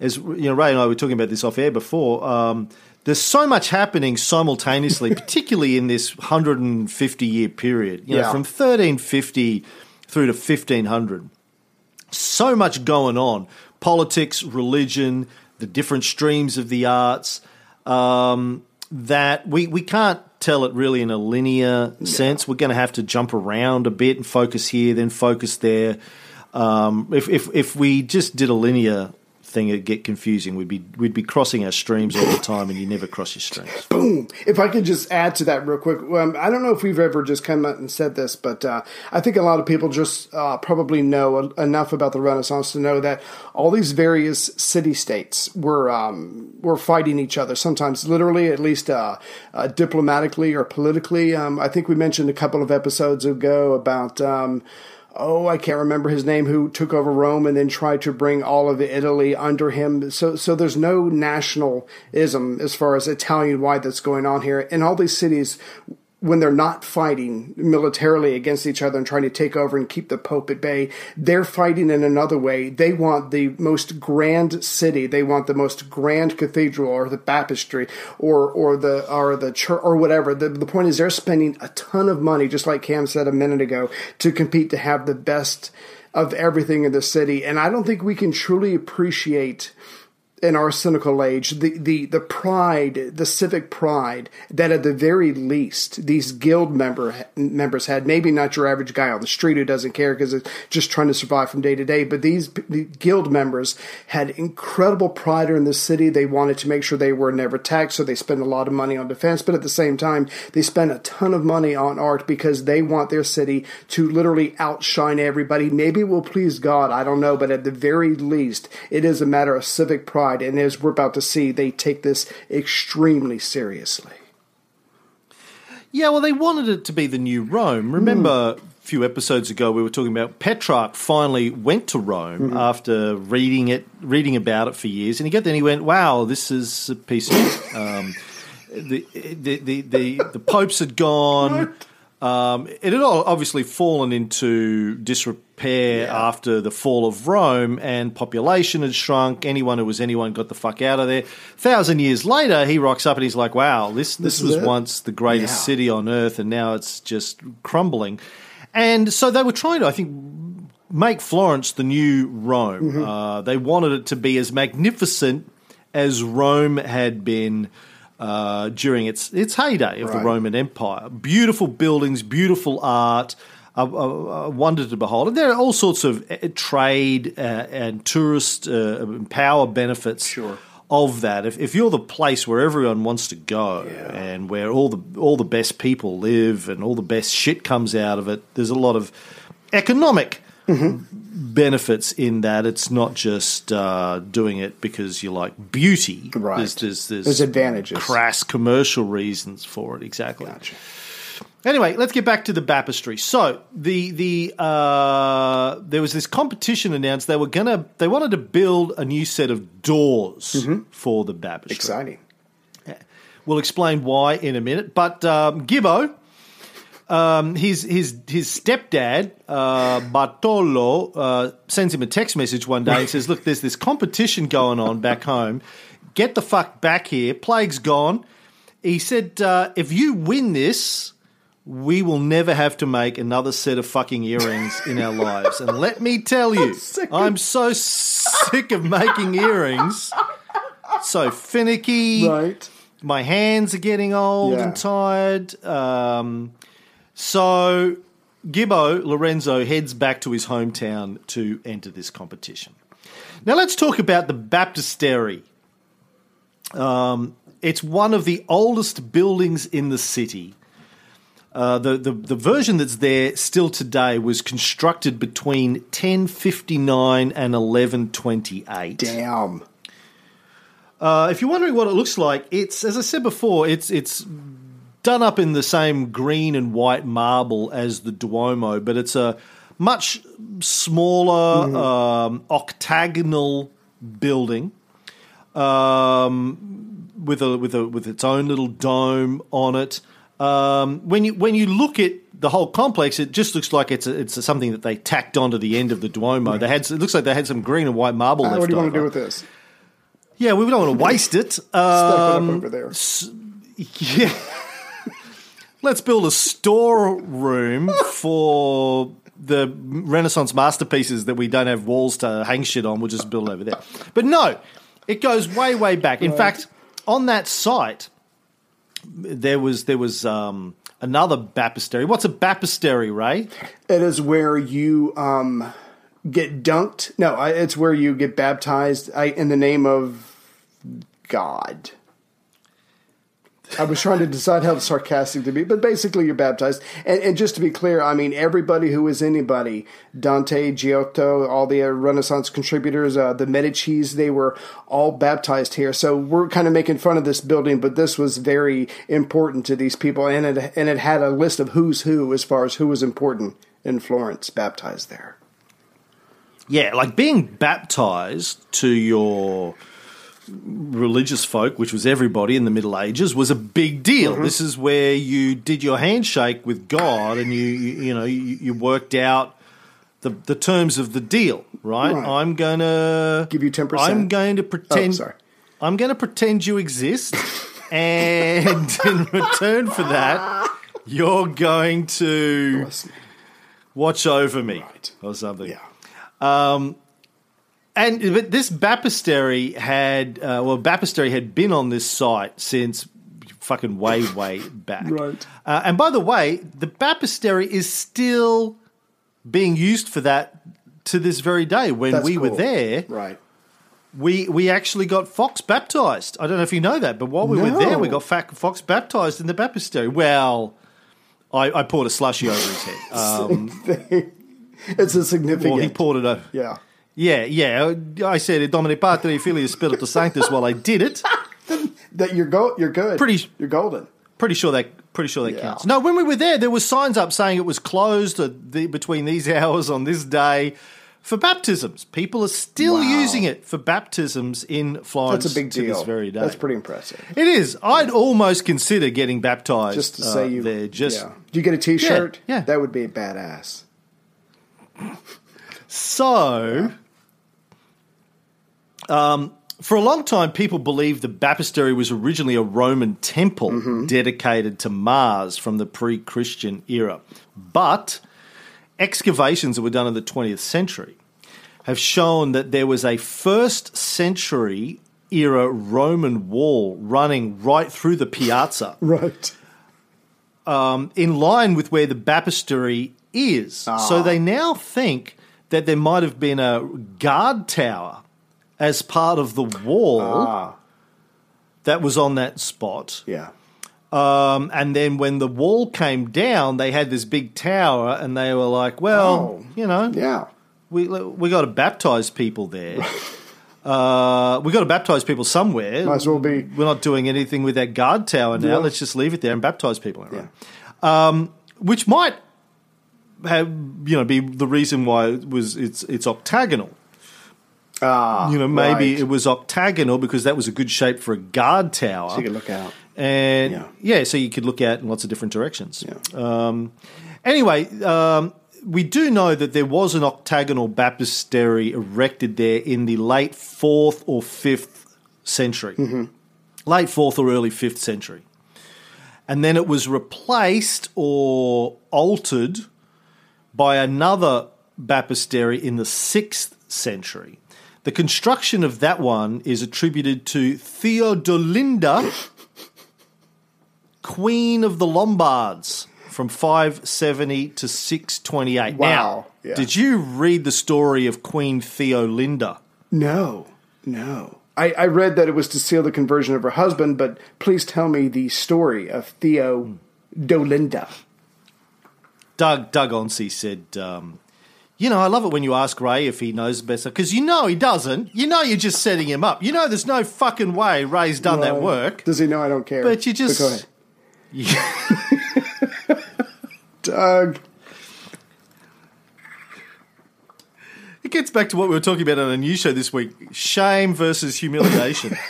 Speaker 1: As you know, Ray and I were talking about this off air before. Um, there's so much happening simultaneously, particularly in this 150 year period. You know,
Speaker 2: Yeah.
Speaker 1: from 1350 through to 1500 so much going on politics, religion, the different streams of the arts um, that we, we can't tell it really in a linear sense. We're going to have to jump around a bit and focus here, then focus there. Um, if, if if we just did a linear thing, it'd get confusing. We'd be we'd be crossing our streams all the time, and you never cross your streams.
Speaker 2: Boom. If I could just add to that real quick, um, I don't know if we've ever just come out and said this, but uh, I think a lot of people just uh, probably know enough about the Renaissance to know that all these various city states were um, were fighting each other. Sometimes literally, at least uh, uh diplomatically or politically. Um, I think we mentioned a couple of episodes ago about. Oh, I can't remember his name, who took over Rome and then tried to bring all of Italy under him. So, so there's no nationalism as far as Italian wide that's going on here. And all these cities when they're not fighting militarily against each other and trying to take over and keep the Pope at bay, they're fighting in another way. They want the most grand city. They want the most grand cathedral or the baptistry or or the or the church or whatever. The, the point is they're spending a ton of money, just like Cam said a minute ago, to compete to have the best of everything in the city. And I don't think we can truly appreciate in our cynical age, the, the, the pride, the civic pride that at the very least these guild member members had. Maybe not your average guy on the street who doesn't care because it's just trying to survive from day to day, but these the guild members had incredible pride in the city. They wanted to make sure they were never taxed, so they spent a lot of money on defense. But at the same time, they spent a ton of money on art because they want their city to literally outshine everybody. Maybe it will please God, I don't know, but at the very least, it is a matter of civic pride and as we're about to see, they take this extremely seriously.
Speaker 1: Yeah, well, they wanted it to be the new Rome. Remember, mm. a few episodes ago, we were talking about Petrarch finally went to Rome mm-hmm. after reading it, reading about it for years, and he got there and he went, "Wow, this is a piece of." Um, the, the, the, the, the popes had gone. Um, it had obviously fallen into disrepair yeah. after the fall of Rome, and population had shrunk. Anyone who was anyone got the fuck out of there. Thousand years later, he rocks up and he's like, "Wow, this this, this was it. once the greatest yeah. city on earth, and now it's just crumbling." And so they were trying to, I think, make Florence the new Rome. Mm-hmm. Uh, they wanted it to be as magnificent as Rome had been uh, during its its heyday of right. the Roman Empire. Beautiful buildings, beautiful art. A, a, wonder to behold. And there are all sorts of uh, trade uh, and tourist uh, power benefits
Speaker 2: sure.
Speaker 1: of that. If, if, you're the place where everyone wants to go yeah. and where all the all the best people live and all the best shit comes out of it, there's a lot of economic mm-hmm. benefits in that it's not just uh, doing it because you like beauty.
Speaker 2: Right.
Speaker 1: There's, there's, there's,
Speaker 2: there's advantages.
Speaker 1: Crass commercial reasons for it. Exactly.
Speaker 2: Gotcha.
Speaker 1: Anyway, let's get back to the baptistry. So the the uh, there was this competition announced. They were gonna they wanted to build a new set of doors mm-hmm. for the baptistry.
Speaker 2: Exciting.
Speaker 1: We'll explain why in a minute. But um, Gibbo, um, his his his stepdad uh, Bartolo uh, sends him a text message one day and says, "Look, there's this competition going on back home. Get the fuck back here. Plague's gone." He said, uh, "If you win this." We will never have to make another set of fucking earrings in our lives. And let me tell you, I'm so sick of making earrings. So finicky.
Speaker 2: Right.
Speaker 1: My hands are getting old yeah. and tired. Um, so Gibbo Lorenzo heads back to his hometown to enter this competition. Now let's talk about the baptistery. Um, it's one of the oldest buildings in the city. Uh, the, the, the version that's there still today was constructed between 1059 and 1128.
Speaker 2: Damn.
Speaker 1: Uh, if you're wondering what it looks like, it's as I said before, it's it's done up in the same green and white marble as the Duomo, but it's a much smaller mm-hmm. um, octagonal building um, with a with a with its own little dome on it. Um, when you when you look at the whole complex, it just looks like it's a, it's a, something that they tacked onto the end of the Duomo. They had it looks like they had some green and white marble. Uh,
Speaker 2: what do you
Speaker 1: over.
Speaker 2: want to do with this?
Speaker 1: Yeah, we don't want to waste it.
Speaker 2: Stuck it up um, over there. S-
Speaker 1: yeah let's build a storeroom for the Renaissance masterpieces that we don't have walls to hang shit on. We'll just build it over there. But no, it goes way, way back. In right. fact, on that site, there was there was um, another baptistery. What's a baptistery, Ray?
Speaker 2: It is where you um, get dunked. No, I, it's where you get baptized I, in the name of God. I was trying to decide how sarcastic to be, but basically you're baptized. And, and just to be clear, I mean everybody who is anybody, Dante, Giotto, all the Renaissance contributors, uh, the Medici's, they were all baptized here. So we're kind of making fun of this building, but this was very important to these people, and it and it had a list of who's who as far as who was important in Florence baptized there.
Speaker 1: Yeah, like being baptized to your religious folk, which was everybody in the Middle Ages, was a big deal.
Speaker 2: Mm-hmm.
Speaker 1: This is where you did your handshake with God, and you you, you know you, you worked out the the terms of the deal. Right?
Speaker 2: Right.
Speaker 1: I'm gonna
Speaker 2: Give you 10%.
Speaker 1: I'm going to pretend.
Speaker 2: Oh, sorry.
Speaker 1: I'm going to pretend you exist, and in return for that, you're going to watch over me
Speaker 2: Right.
Speaker 1: or something.
Speaker 2: Yeah.
Speaker 1: And but this baptistery had, uh, well, baptistery had been on this site since fucking way, way back.
Speaker 2: Right.
Speaker 1: Uh, and by the way, the baptistery is still being used for that to this very day. When
Speaker 2: That's
Speaker 1: we were there,
Speaker 2: Right.
Speaker 1: we we actually got Fox baptized. I don't know if you know that, but while we were there, we got Fox baptized in the baptistery. Well, I, I poured a slushy over his head. Um,
Speaker 2: It's a significant.
Speaker 1: well, he poured it over.
Speaker 2: yeah.
Speaker 1: Yeah, yeah. I said Domine Patri Filii Spiritus Sanctus while I did it.
Speaker 2: That you're go you're good.
Speaker 1: Pretty-
Speaker 2: you're golden.
Speaker 1: Pretty sure that pretty sure that
Speaker 2: Yeah.
Speaker 1: counts. No, when we were there, there was signs up saying it was closed the, between these hours on this day for baptisms. People are still
Speaker 2: Wow.
Speaker 1: using it for baptisms in Florence.
Speaker 2: That's a big
Speaker 1: to
Speaker 2: deal.
Speaker 1: This very day.
Speaker 2: That's pretty impressive.
Speaker 1: It is. I'd almost consider getting baptized
Speaker 2: Just to
Speaker 1: uh,
Speaker 2: say you
Speaker 1: there. Just
Speaker 2: yeah. Do you get a T-shirt?
Speaker 1: Yeah, yeah.
Speaker 2: That would be badass.
Speaker 1: So, um, for a long time, people believed the baptistery was originally a Roman temple
Speaker 2: Mm-hmm.
Speaker 1: dedicated to Mars from the pre Christian era. But excavations that were done in the 20th century have shown that there was a first century era Roman wall running right through the piazza
Speaker 2: Right.
Speaker 1: in line with where the baptistery is.
Speaker 2: Ah.
Speaker 1: So they now think that there might have been a guard tower as part of the wall
Speaker 2: Ah.
Speaker 1: that was on that spot.
Speaker 2: Yeah.
Speaker 1: Um, and then when the wall came down, they had this big tower, and they were like, "Well,
Speaker 2: Oh.
Speaker 1: you know,
Speaker 2: Yeah.
Speaker 1: we we got to baptize people there. uh, we got to baptize people somewhere.
Speaker 2: Might as well be-
Speaker 1: We're not doing anything with that guard tower now.
Speaker 2: Yeah.
Speaker 1: Let's just leave it there and baptize people.
Speaker 2: Yeah.
Speaker 1: Um, which might have you know be the reason why it was it's it's octagonal.
Speaker 2: Ah.
Speaker 1: You know, maybe
Speaker 2: right.
Speaker 1: it was octagonal because that was a good shape for a guard tower.
Speaker 2: So you can look out.
Speaker 1: And
Speaker 2: Yeah.
Speaker 1: yeah. so you could look out in lots of different directions.
Speaker 2: Yeah.
Speaker 1: Um, anyway, um, we do know that there was an octagonal baptistery erected there in the late fourth or fifth century,
Speaker 2: Mm-hmm.
Speaker 1: late fourth or early fifth century, and then it was replaced or altered by another baptistery in the sixth century. The construction of that one is attributed to Theodolinda, Queen of the Lombards, from 570 to 628.
Speaker 2: Wow.
Speaker 1: Now,
Speaker 2: Yeah.
Speaker 1: did you read the story of Queen Theolinda?
Speaker 2: No. No. I, I read that it was to seal the conversion of her husband, but please tell me the story of Theo Dolinda.
Speaker 1: Doug Doug Onsey said, um, "You know, I love it when you ask Ray if he knows better because you know he doesn't. You know you're just setting him up. You know there's no fucking way Ray's done that work.
Speaker 2: Does he know I don't care?
Speaker 1: But you just-
Speaker 2: go ahead. Doug.
Speaker 1: It gets back to what we were talking about on a news show this week: shame versus humiliation.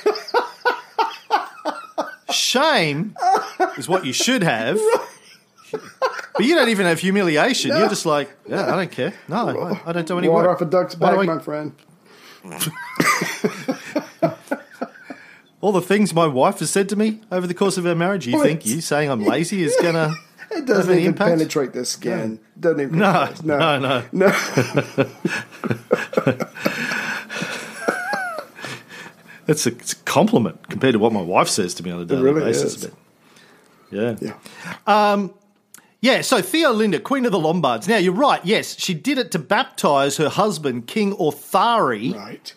Speaker 1: shame is what you should have." But you don't even have humiliation. You're just like, yeah, I don't care. No, I- I don't do any
Speaker 2: Water
Speaker 1: work.
Speaker 2: off a duck's back,
Speaker 1: I-
Speaker 2: my friend.
Speaker 1: All the things my wife has said to me over the course of our marriage, you think you saying I'm lazy is gonna
Speaker 2: It doesn't even
Speaker 1: impact?
Speaker 2: penetrate the skin. Doesn't even
Speaker 1: No,
Speaker 2: penetrate.
Speaker 1: no, no.
Speaker 2: no.
Speaker 1: That's a, it's a compliment compared to what my wife says to me on a daily
Speaker 2: really
Speaker 1: basis.
Speaker 2: is.
Speaker 1: But yeah.
Speaker 2: Yeah.
Speaker 1: Um, Yeah, so Theolinda, Queen of the Lombards. Now, you're right. Yes, she did it to baptize her husband, King Authari.
Speaker 2: Right.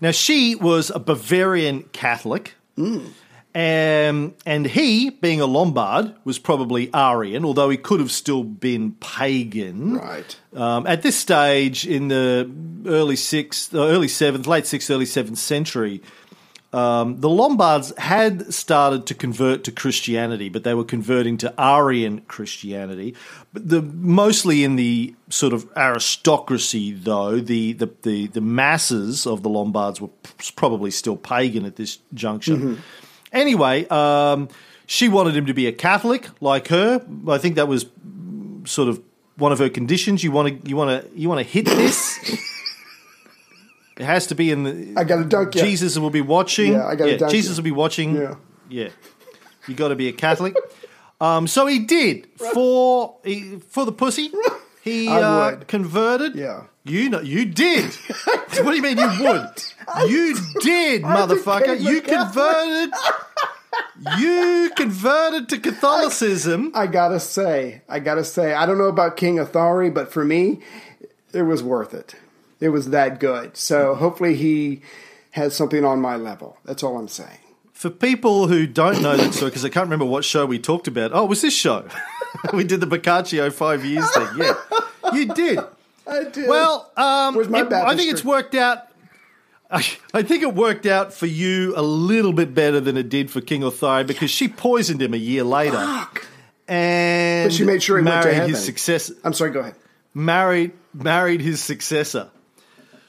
Speaker 1: Now, she was a Bavarian Catholic.
Speaker 2: Mm.
Speaker 1: Um, and he, being a Lombard, was probably Arian, although he could have still been pagan.
Speaker 2: Right.
Speaker 1: Um, at this stage, in the early sixth, uh, early seventh, late sixth, early seventh century, um, the Lombards had started to convert to Christianity, but they were converting to Arian Christianity. But the mostly in the sort of aristocracy, though the the the, the masses of the Lombards were probably still pagan at this juncture. Anyway, um, she wanted him to be a Catholic like her. I think that was sort of one of her conditions. You want to you want to you want to hit this. It has to be in the.
Speaker 2: I got to dunk.
Speaker 1: Jesus will be watching.
Speaker 2: Yeah, I gotta dunk
Speaker 1: Jesus
Speaker 2: you.
Speaker 1: will be watching.
Speaker 2: Yeah.
Speaker 1: yeah. You got to be a Catholic. um, so he did for he, for the pussy. He
Speaker 2: I
Speaker 1: uh, converted.
Speaker 2: Yeah.
Speaker 1: You know, you did. what do you mean you would? You did, motherfucker. You converted. You converted to Catholicism.
Speaker 2: I gotta say, I gotta say, I don't know about King Authari, but for me, it was worth it. It was that good. So hopefully he has something on my level. That's all I'm saying.
Speaker 1: For people who don't know that story, because I can't remember what show we talked about. Oh, it was this show? we did the Boccaccio five years thing. Yeah, you did.
Speaker 2: I did.
Speaker 1: Well, um,
Speaker 2: Where's my
Speaker 1: it- I think it's worked out. I, think it worked out for you a little bit better than it did for King Authari because she poisoned him a year later, and
Speaker 2: But she made sure he went to
Speaker 1: married
Speaker 2: heaven.
Speaker 1: his successor.
Speaker 2: I'm sorry. Go ahead.
Speaker 1: Married married his successor.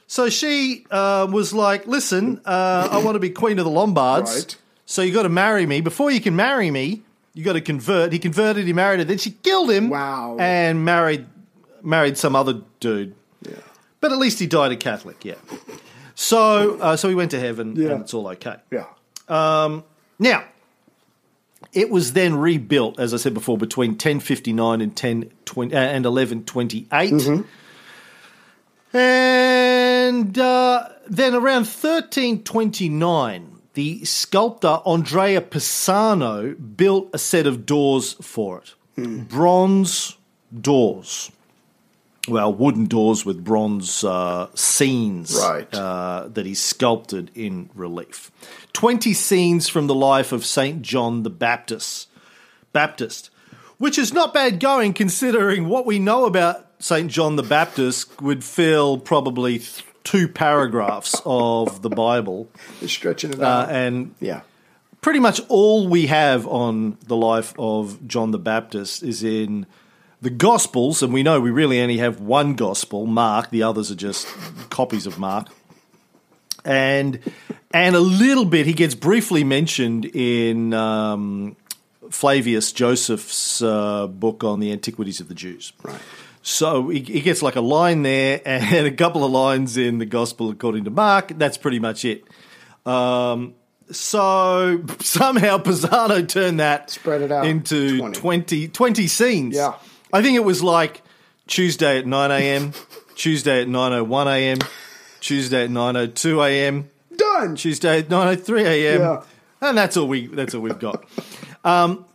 Speaker 1: So she uh, was like, "Listen, uh, I want to be queen of the Lombards.
Speaker 2: Right.
Speaker 1: So you got to marry me. Before you can marry me, you got to convert." He converted. He married her. Then she killed him.
Speaker 2: Wow.
Speaker 1: And married married some other dude.
Speaker 2: Yeah.
Speaker 1: But at least he died a Catholic. Yeah. So uh, so he went to heaven,
Speaker 2: Yeah.
Speaker 1: and it's all okay.
Speaker 2: Yeah.
Speaker 1: Now, it was then rebuilt, as I said before, between 1059 and 1020, uh, and 1128. And uh, then around 1329, the sculptor Andrea Pisano built a set of doors for it. Bronze doors. Well, wooden doors with bronze uh, scenes
Speaker 2: Right.
Speaker 1: uh, that he sculpted in relief. 20 scenes from the life of St. John the Baptist. Baptist, which is not bad going considering what we know about St. John the Baptist would fill probably th- two paragraphs of the Bible.
Speaker 2: You're stretching it
Speaker 1: Uh,
Speaker 2: out.
Speaker 1: and
Speaker 2: yeah.
Speaker 1: pretty much all we have on the life of John the Baptist is in the Gospels, and we know we really only have one Gospel, Mark. The others are just copies of Mark, and and a little bit he gets briefly mentioned in um, Flavius Josephus uh, book on the antiquities of the Jews.
Speaker 2: Right.
Speaker 1: So he, he gets like a line there and a couple of lines in the Gospel according to Mark. That's pretty much it. Um, so somehow Pisano turned that
Speaker 2: Spread it out.
Speaker 1: into
Speaker 2: 20.
Speaker 1: 20, 20 scenes.
Speaker 2: Yeah.
Speaker 1: I think it was like Tuesday at 9 a.m., Tuesday at 9.01 a.m., Tuesday at 9.02 a.m.,
Speaker 2: Done.
Speaker 1: Tuesday at 9.03 a.m.
Speaker 2: Yeah.
Speaker 1: And that's all we that's all we've got. um,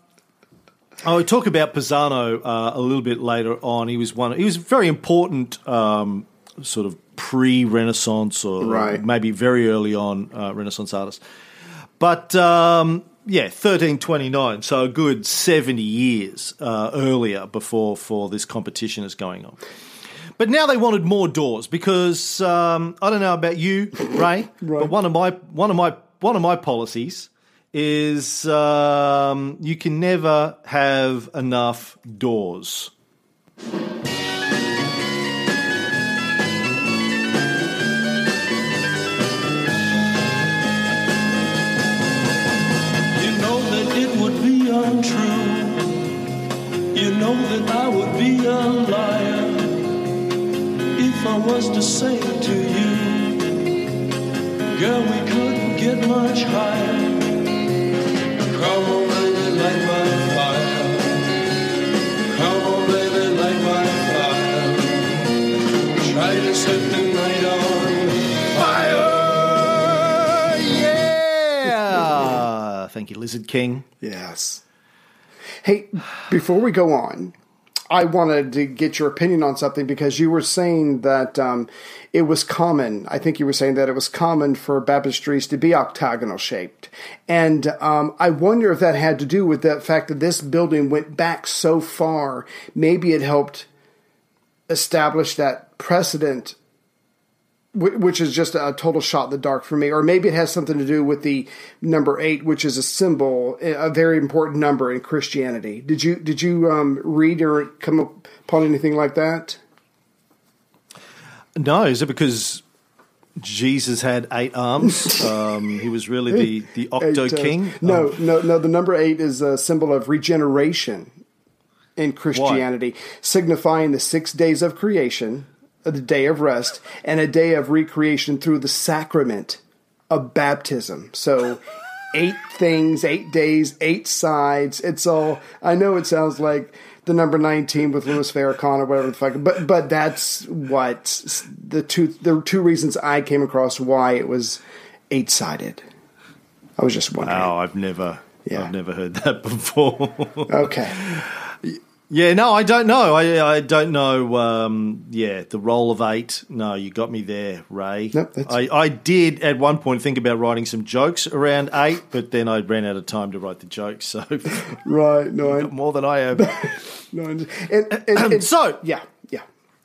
Speaker 1: I will talk about Pisano uh, a little bit later on. He was one. He was very important, um, sort of pre-Renaissance or
Speaker 2: Right.
Speaker 1: maybe very early on uh, Renaissance artist. But um, yeah, thirteen twenty nine. So a good seventy years uh, earlier before for this competition is going on. But now they wanted more doors because um, I don't know about you, Ray, but one of my one of my one of my policies is um, you can never have enough doors.
Speaker 5: You know that it would be untrue. You know that I would be a liar if I was to say to you, girl, we couldn't get much higher. Set the night on fire.
Speaker 1: Yeah, thank you, Lizard King.
Speaker 2: Yes. Hey, before we go on, I wanted to get your opinion on something because you were saying that um, it was common. I think you were saying that it was common for baptistries to be octagonal shaped. And um, I wonder if that had to do with the fact that this building went back so far. Maybe it helped establish that precedent which is just a total shot in the dark for me. Or maybe it has something to do with the number eight, which is a symbol, a very important number in Christianity. Did you did you um, read or come upon anything like that?
Speaker 1: No, is it because Jesus had eight arms? um, he was really the, the Octo
Speaker 2: Eight, uh,
Speaker 1: King?
Speaker 2: No,
Speaker 1: Um,
Speaker 2: no, no. The number eight is a symbol of regeneration in Christianity, signifying the six days of creation, the day of rest, and a day of recreation through the sacrament of baptism. So, eight things, eight days, eight sides. It's all. I know it sounds like the number nineteen with Louis Farrakhan or whatever the fuck, but but that's what the two the two reasons I came across why it was eight sided. I was just wondering.
Speaker 1: Oh, I've never,
Speaker 2: Yeah.
Speaker 1: I've never heard that before.
Speaker 2: Okay.
Speaker 1: Yeah, no, I don't know. I, I don't know. Um, yeah, the role of eight. No, you got me there, Ray.
Speaker 2: Nope,
Speaker 1: I, I did at one point think about writing some jokes around eight, but then I ran out of time to write the jokes. So
Speaker 2: Right. No.
Speaker 1: More than I have.
Speaker 2: no. And, and, and, and
Speaker 1: so,
Speaker 2: yeah. Yeah.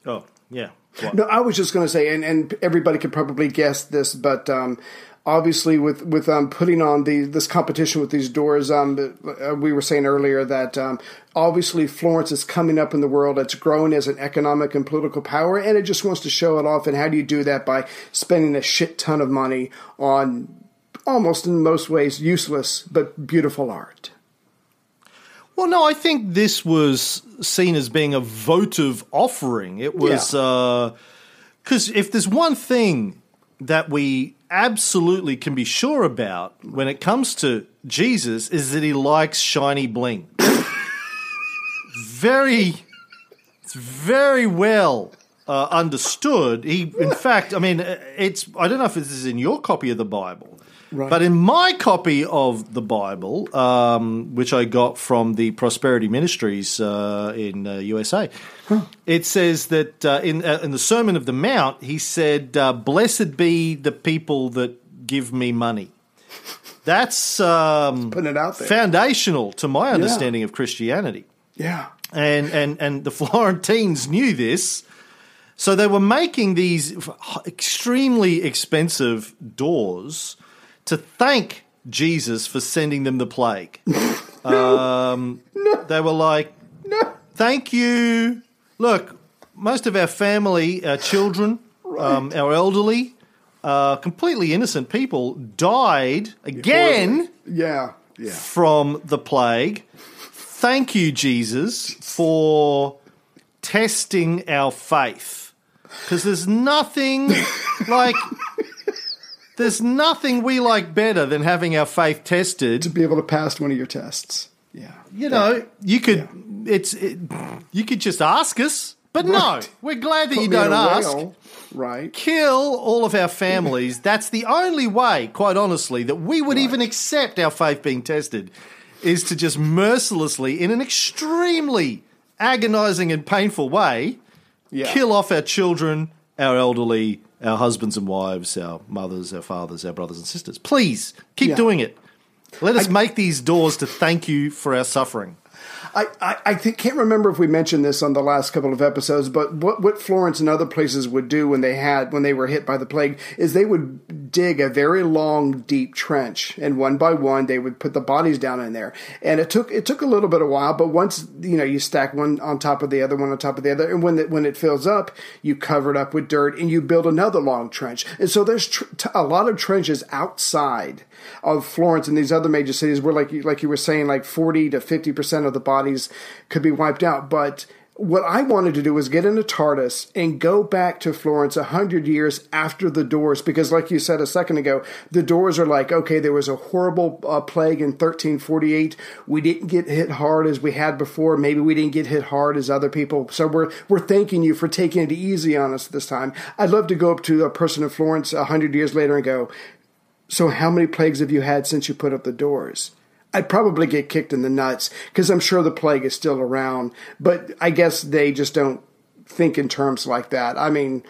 Speaker 1: oh yeah. What?
Speaker 2: No, I was just going to say, and, and everybody could probably guess this, but um, obviously with with um, putting on the this competition with these doors, um, uh, we were saying earlier that um, obviously Florence is coming up in the world. It's growing as an economic and political power, and it just wants to show it off. And how do you do that by spending a shit ton of money on almost in most ways useless but beautiful art?
Speaker 1: Well, no, I think this was seen as being a votive offering. It was
Speaker 2: Yeah.
Speaker 1: because if there's one thing that we absolutely can be sure about when it comes to Jesus is that he likes shiny bling. very, it's very well uh, understood. He, in fact, I mean, it's I don't know if this is in your copy of the Bible.
Speaker 2: Right.
Speaker 1: But in my copy of the Bible, um, which I got from the Prosperity Ministries uh, in uh, USA, it says that uh, in uh, in the Sermon of the Mount, he said, uh, "Blessed be the people that give me money." That's um,
Speaker 2: Putting it out there.
Speaker 1: foundational to my understanding of Christianity
Speaker 2: Yeah.
Speaker 1: and and and the Florentines knew this, so they were making these extremely expensive doors to thank Jesus for sending them the plague. um, They were like, "Thank you." Look, most of our family, our children, um, our elderly, uh, completely innocent people died again
Speaker 2: Yeah. Yeah.
Speaker 1: from the plague. Thank you, Jesus, for testing our faith. Because there's nothing like. There's nothing we like better than having our faith tested.
Speaker 2: To be able to pass one of your tests. Yeah.
Speaker 1: You know, you could. It's. It, you could just ask us, but no, we're glad that
Speaker 2: Put
Speaker 1: you don't ask.
Speaker 2: whale, Right.
Speaker 1: Kill all of our families. That's the only way, quite honestly, that we would even accept our faith being tested, is to just mercilessly, in an extremely agonizing and painful way,
Speaker 2: Yeah.
Speaker 1: kill off our children, our elderly, our husbands and wives, our mothers, our fathers, our brothers and sisters. Please keep
Speaker 2: Yeah.
Speaker 1: doing it. Let us make these doors to thank you for our suffering.
Speaker 2: I, I, I think, can't remember if we mentioned this on the last couple of episodes, but what, what Florence and other places would do when they had when they were hit by the plague is they would dig a very long, deep trench, and one by one they would put the bodies down in there. And it took it took a little bit of while, but once you know you stack one on top of the other, one on top of the other, and when it, when it fills up, you cover it up with dirt and you build another long trench. And so there's tr- a lot of trenches outside of Florence and these other major cities where, like like you were saying, like forty to fifty percent of the bodies could be wiped out. But what I wanted to do was get in a TARDIS and go back to Florence a hundred years after the doors, because, like you said a second ago, the doors are like, okay, there was a horrible uh, plague in 1348. We didn't get hit hard as we had before. Maybe we didn't get hit hard as other people. So we're we're thanking you for taking it easy on us this time. I'd love to go up to a person in Florence a hundred years later and go, so how many plagues have you had since you put up the doors? I'd probably get kicked in the nuts because I'm sure the plague is still around. But I guess they just don't think in terms like that. I mean,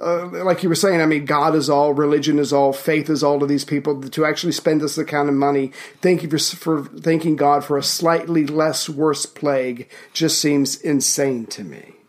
Speaker 2: uh, like you were saying, I mean, God is all, religion is all, faith is all to these people. To actually spend this kind of money, thank you for, for thanking God for a slightly less worse plague, just seems insane to me.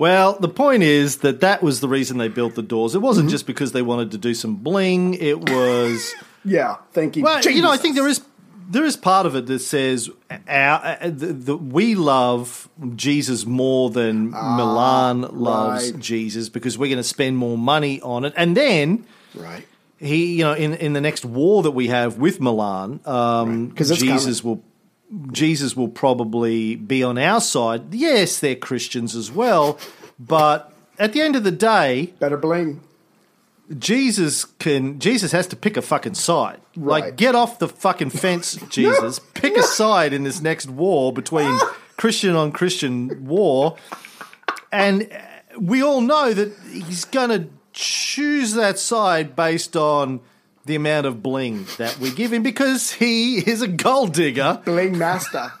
Speaker 1: Well, the point is that that was the reason they built the doors. It wasn't
Speaker 2: Mm-hmm.
Speaker 1: just because they wanted to do some bling. It was.
Speaker 2: Yeah, thank you.
Speaker 1: Well, you know, I think there is there is part of it that says our, uh, the, the, we love Jesus more than Milan loves
Speaker 2: Ah, right.
Speaker 1: Jesus because we're going to spend more money on it, and then
Speaker 2: right.
Speaker 1: he, you know, in in the next war that we have with Milan, um,
Speaker 2: it's
Speaker 1: Jesus will. Jesus will probably be on our side. Yes, they're Christians as well, but at the end of the day,
Speaker 2: Better bling.
Speaker 1: Jesus can Jesus has to pick a fucking side.
Speaker 2: Right.
Speaker 1: Like get off the fucking fence, Jesus. Pick a side in this next war between ah. Christian on Christian war. And we all know that he's going to choose that side based on the amount of bling that we give him because he is a gold digger.
Speaker 2: Bling master.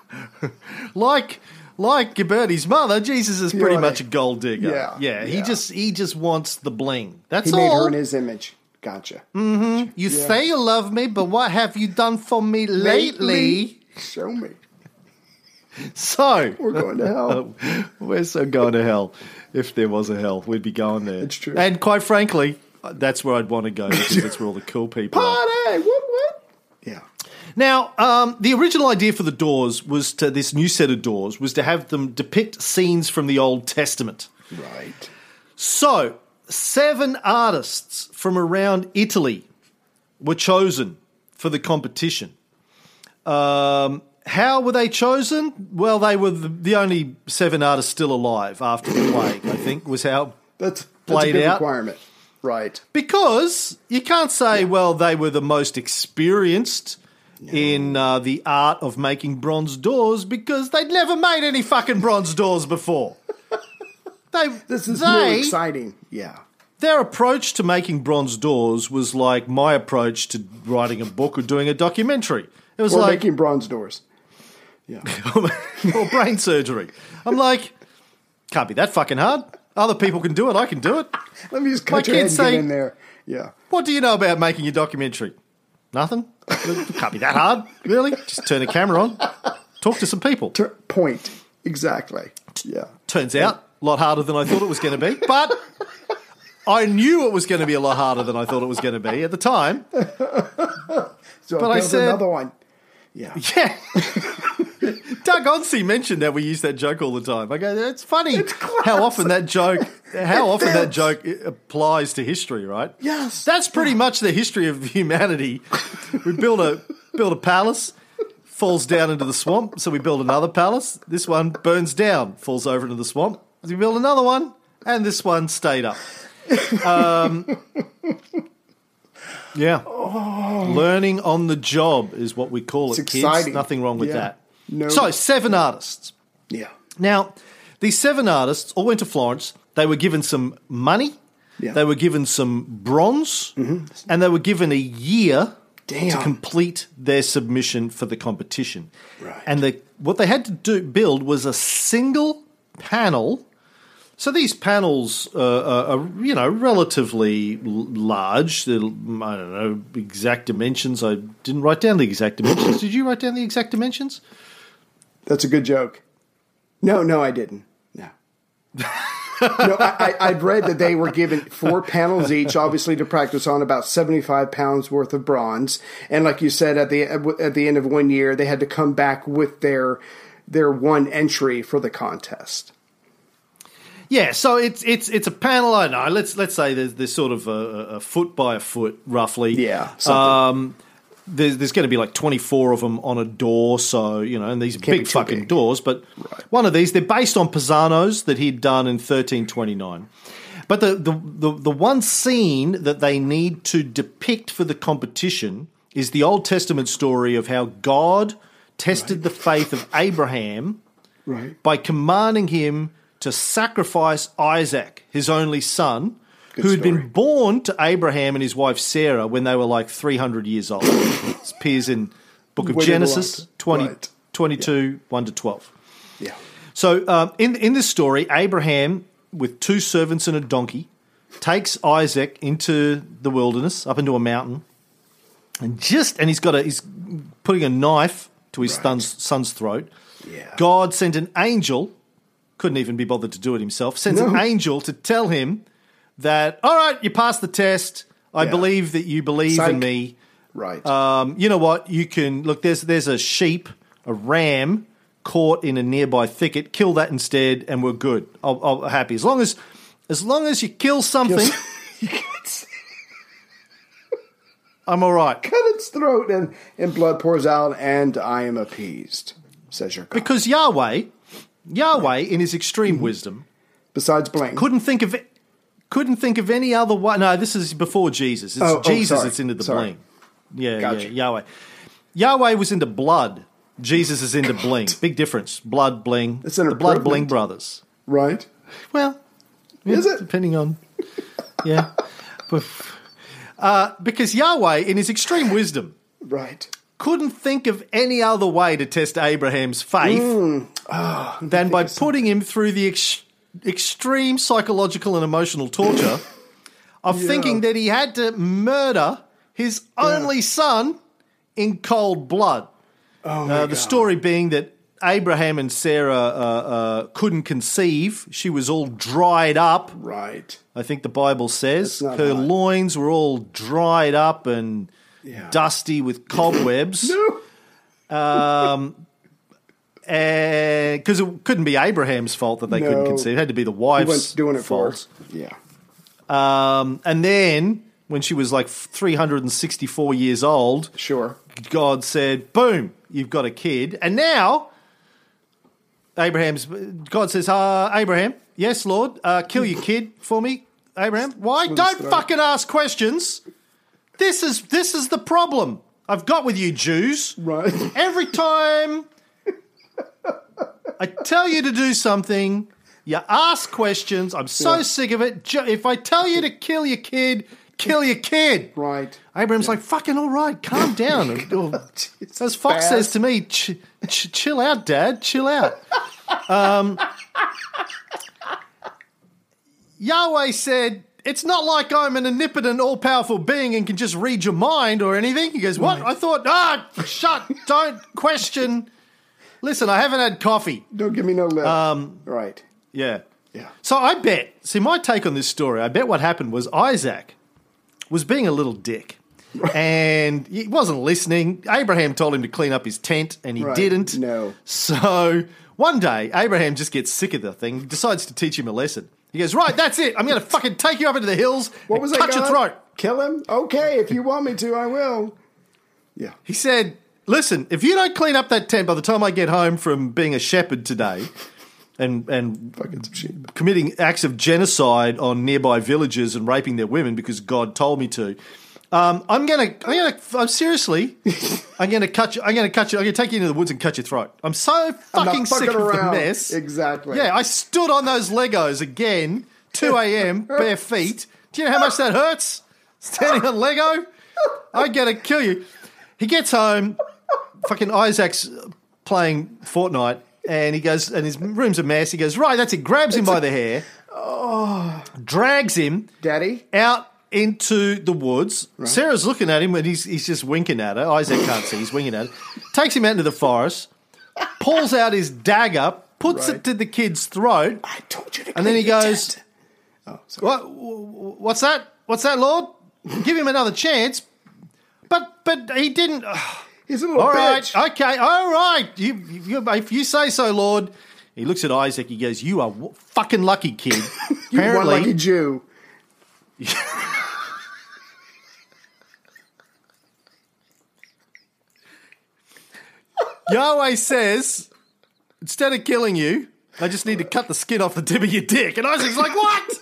Speaker 1: Like like Ghiberti's mother, Jesus is pretty
Speaker 2: Yeah.
Speaker 1: much a gold digger.
Speaker 2: Yeah,
Speaker 1: yeah. He
Speaker 2: yeah.
Speaker 1: just he just wants the bling. That's all
Speaker 2: He made her in his image. Gotcha. Mm-hmm.
Speaker 1: you say you love me, but what have you done for me lately?
Speaker 2: Show me.
Speaker 1: So,
Speaker 2: We're going to hell.
Speaker 1: we're so going to hell. If there was a hell, we'd be going there.
Speaker 2: It's true.
Speaker 1: And quite frankly, that's where I'd want to go because that's where all the cool people are.
Speaker 2: Party! What, what? Yeah.
Speaker 1: Now, um, the original idea for the doors was to this new set of doors was to have them depict scenes from the Old Testament.
Speaker 2: Right.
Speaker 1: So, seven artists from around Italy were chosen for the competition. Um, how were they chosen? Well, they were the, the only seven artists still alive after the plague, I think, was how.
Speaker 2: That's, that's
Speaker 1: Played
Speaker 2: a good
Speaker 1: out.
Speaker 2: requirement. Right.
Speaker 1: Because you can't say, well, they were the most experienced in uh, the art of making bronze doors because they'd never made any fucking bronze doors before. They,
Speaker 2: This is
Speaker 1: they,
Speaker 2: new exciting. Yeah.
Speaker 1: their approach to making bronze doors was like my approach to writing a book or doing a documentary. It was
Speaker 2: Or
Speaker 1: like
Speaker 2: making bronze doors. Yeah.
Speaker 1: or brain surgery. I'm like, can't be that fucking hard. Other people can do it. I can do it.
Speaker 2: Let me just
Speaker 1: My
Speaker 2: cut your head
Speaker 1: kids say-
Speaker 2: in there. Yeah.
Speaker 1: What do you know about making a documentary? Nothing. It can't be that hard, really. Just turn a camera on, talk to some people.
Speaker 2: Tur- point. Exactly. Yeah.
Speaker 1: Turns out a lot harder than I thought it was going to be, but I knew it was going to be a lot harder than I thought it was going to be at the time.
Speaker 2: So
Speaker 1: But I said-
Speaker 2: another one. Yeah.
Speaker 1: Yeah. Doug Onsey mentioned that we use that joke all the time. I go, it's funny how often that joke, how often that joke applies to history, right?
Speaker 2: Yes.
Speaker 1: That's pretty much the history of humanity. We build a build a palace, falls down into the swamp, so we build another palace. This one burns down, falls over into the swamp. We build another one, and this one stayed up. Um, yeah, learning on the job is what we call it,
Speaker 2: It's
Speaker 1: kids.
Speaker 2: exciting.
Speaker 1: Nothing wrong with
Speaker 2: Yeah.
Speaker 1: that.
Speaker 2: No.
Speaker 1: So seven artists.
Speaker 2: Yeah.
Speaker 1: Now, these seven artists all went to Florence. They were given some money.
Speaker 2: Yeah.
Speaker 1: They were given some bronze, and they were given a year to complete their submission for the competition.
Speaker 2: Right.
Speaker 1: And the, what they had to do build was a single panel. So these panels uh, are, are, you know, relatively large. They're, I don't know exact dimensions. I didn't write down the exact dimensions. Did you write down the exact dimensions?
Speaker 2: That's a good joke. No, no, I didn't. No. no, I, I, I'd read that they were given four panels each, obviously to practice on about seventy-five pounds worth of bronze, and like you said, at the at the end of one year, they had to come back with their their one entry for the contest.
Speaker 1: Yeah, so it's it's it's a panel. I don't know. Let's let's say there's there's sort of a, a foot by a foot, roughly.
Speaker 2: Yeah, something.
Speaker 1: Um, there's there's going to be like 24 of them on a door. So you know, and these are
Speaker 2: Can't
Speaker 1: big fucking
Speaker 2: big.
Speaker 1: doors. But one of these, they're based on Pisanos that he'd done in 1329. But the, the the the one scene that they need to depict for the competition is the Old Testament story of how God tested the faith of Abraham
Speaker 2: Right.
Speaker 1: by commanding him to sacrifice Isaac, his only son, who had been born to Abraham and his wife Sarah when they were like 300 years old. It appears in Book of Genesis
Speaker 2: out.
Speaker 1: 20,
Speaker 2: Right.
Speaker 1: 22, 1 to 12.
Speaker 2: Yeah.
Speaker 1: So um, in in this story, Abraham with two servants and a donkey takes Isaac into the wilderness, up into a mountain, and just and he's got a he's putting a knife to his
Speaker 2: Right.
Speaker 1: son's, son's throat.
Speaker 2: Yeah.
Speaker 1: God sent an angel, couldn't even be bothered to do it himself. Sends an angel to tell him that all right, you passed the test. I
Speaker 2: Yeah.
Speaker 1: believe that you believe
Speaker 2: Psych.
Speaker 1: in me.
Speaker 2: Right.
Speaker 1: Um, you know what? You can look. There's there's a sheep, a ram caught in a nearby thicket. Kill that instead, and we're good. I'll, I'll happy as long as as long as you kill something. I'm all right
Speaker 2: Cut its throat and, and blood pours out, and I am appeased, says your God.
Speaker 1: because Yahweh, Yahweh, in His extreme
Speaker 2: Mm-hmm.
Speaker 1: wisdom,
Speaker 2: Besides Bling.
Speaker 1: couldn't think of it. Couldn't think of any other way. No, this is before Jesus. It's
Speaker 2: Oh, oh,
Speaker 1: Jesus
Speaker 2: sorry.
Speaker 1: that's into the
Speaker 2: Sorry.
Speaker 1: bling. Yeah,
Speaker 2: Gotcha.
Speaker 1: yeah, Yahweh. Yahweh was into blood. Jesus is into bling. Big difference. Blood, bling.
Speaker 2: It's
Speaker 1: the blood bling brothers.
Speaker 2: Right?
Speaker 1: Well,
Speaker 2: Is
Speaker 1: yeah,
Speaker 2: it?
Speaker 1: Depending on, yeah. But, uh, because Yahweh, in his extreme wisdom,
Speaker 2: Right.
Speaker 1: couldn't think of any other way to test Abraham's faith
Speaker 2: Mm. Ah,
Speaker 1: than by putting him through the ex- extreme psychological and emotional torture of
Speaker 2: Yeah.
Speaker 1: thinking that he had to murder his only son in cold blood.
Speaker 2: Oh,
Speaker 1: Uh, the story being that Abraham and Sarah uh, uh, couldn't conceive. She was all dried up.
Speaker 2: Right.
Speaker 1: I think the Bible says her
Speaker 2: hot.
Speaker 1: loins were all dried up and
Speaker 2: Yeah.
Speaker 1: dusty with cobwebs.
Speaker 2: No.
Speaker 1: Because it couldn't be Abraham's fault that they couldn't conceive. It had to be the
Speaker 2: He
Speaker 1: wife's
Speaker 2: doing it for
Speaker 1: fault.
Speaker 2: us. Yeah.
Speaker 1: Um, and then when she was like 364 years old,
Speaker 2: Sure.
Speaker 1: God said, "Boom, you've got a kid." And now Abraham's God says, uh, "Abraham, yes, Lord, uh, kill your kid for me, Abraham. Why? Don't fucking ask questions. This is this is the problem I've got with you Jews.
Speaker 2: Right.
Speaker 1: Every time I tell you to do something, you ask questions. I'm so
Speaker 2: Yeah.
Speaker 1: sick of it. If I tell you to kill your kid, kill your kid.
Speaker 2: Right.
Speaker 1: Abraham's like, fucking all right, calm down. Or- As Fox says to me, ch- ch- chill out, Dad, chill out. Um, Yahweh said, it's not like I'm an omnipotent, all powerful being and can just read your mind or anything. He goes, what? I thought, ah, shut, don't question. Listen, I haven't had coffee.
Speaker 2: Don't give me no lip. Um, right.
Speaker 1: Yeah.
Speaker 2: Yeah.
Speaker 1: So I bet, see, my take on this story, I bet what happened was Isaac was being a little dick. and he wasn't listening. Abraham told him to clean up his tent, and he
Speaker 2: Right.
Speaker 1: didn't.
Speaker 2: No.
Speaker 1: So one day, Abraham just gets sick of the thing, decides to teach him a lesson. He goes, Right, that's it. I'm going to fucking take you up into the hills
Speaker 2: What was
Speaker 1: cut
Speaker 2: that?
Speaker 1: your throat.
Speaker 2: Kill him? Okay, if you want me to, I will. Yeah.
Speaker 1: He said, Listen, if you don't clean up that tent by the time I get home from being a shepherd today and, and
Speaker 2: Fucking some
Speaker 1: committing acts of genocide on nearby villages and raping their women because God told me to. Um, I'm gonna, I'm gonna, I'm seriously, I'm gonna cut you, I'm gonna cut you, I'm gonna take you into the woods and cut your throat. I'm so
Speaker 2: I'm
Speaker 1: fucking
Speaker 2: not
Speaker 1: sick
Speaker 2: fucking
Speaker 1: of
Speaker 2: around.
Speaker 1: the mess.
Speaker 2: Exactly.
Speaker 1: Yeah, I stood on those Legos again, 2 a.m., bare feet. Do you know how much that hurts? Standing on Lego? I'm gonna kill you. He gets home, fucking Isaac's playing Fortnite, and he goes, and his room's a mess. He goes, right, that's it, grabs him by the hair, oh. drags him
Speaker 2: Daddy?
Speaker 1: out into the woods. Sarah's looking at him and he's, he's just winking at her. Isaac can't see, he's winking at her. Takes him out into the forest, pulls out his dagger, puts
Speaker 2: Right.
Speaker 1: it to the kid's throat,
Speaker 2: I told you to
Speaker 1: and then he goes.
Speaker 2: Oh,
Speaker 1: what, What's that? What's that, Lord? Give him another chance. But but he didn't.
Speaker 2: He's a little
Speaker 1: All right,
Speaker 2: bitch.
Speaker 1: okay, all right. You, you, if you say so, Lord. He looks at Isaac. He goes, "You are w- fucking lucky, kid."
Speaker 2: You one lucky Jew.
Speaker 1: Yahweh says, instead of killing you, I just need to cut the skin off the tip of your dick. And Isaac's like, what?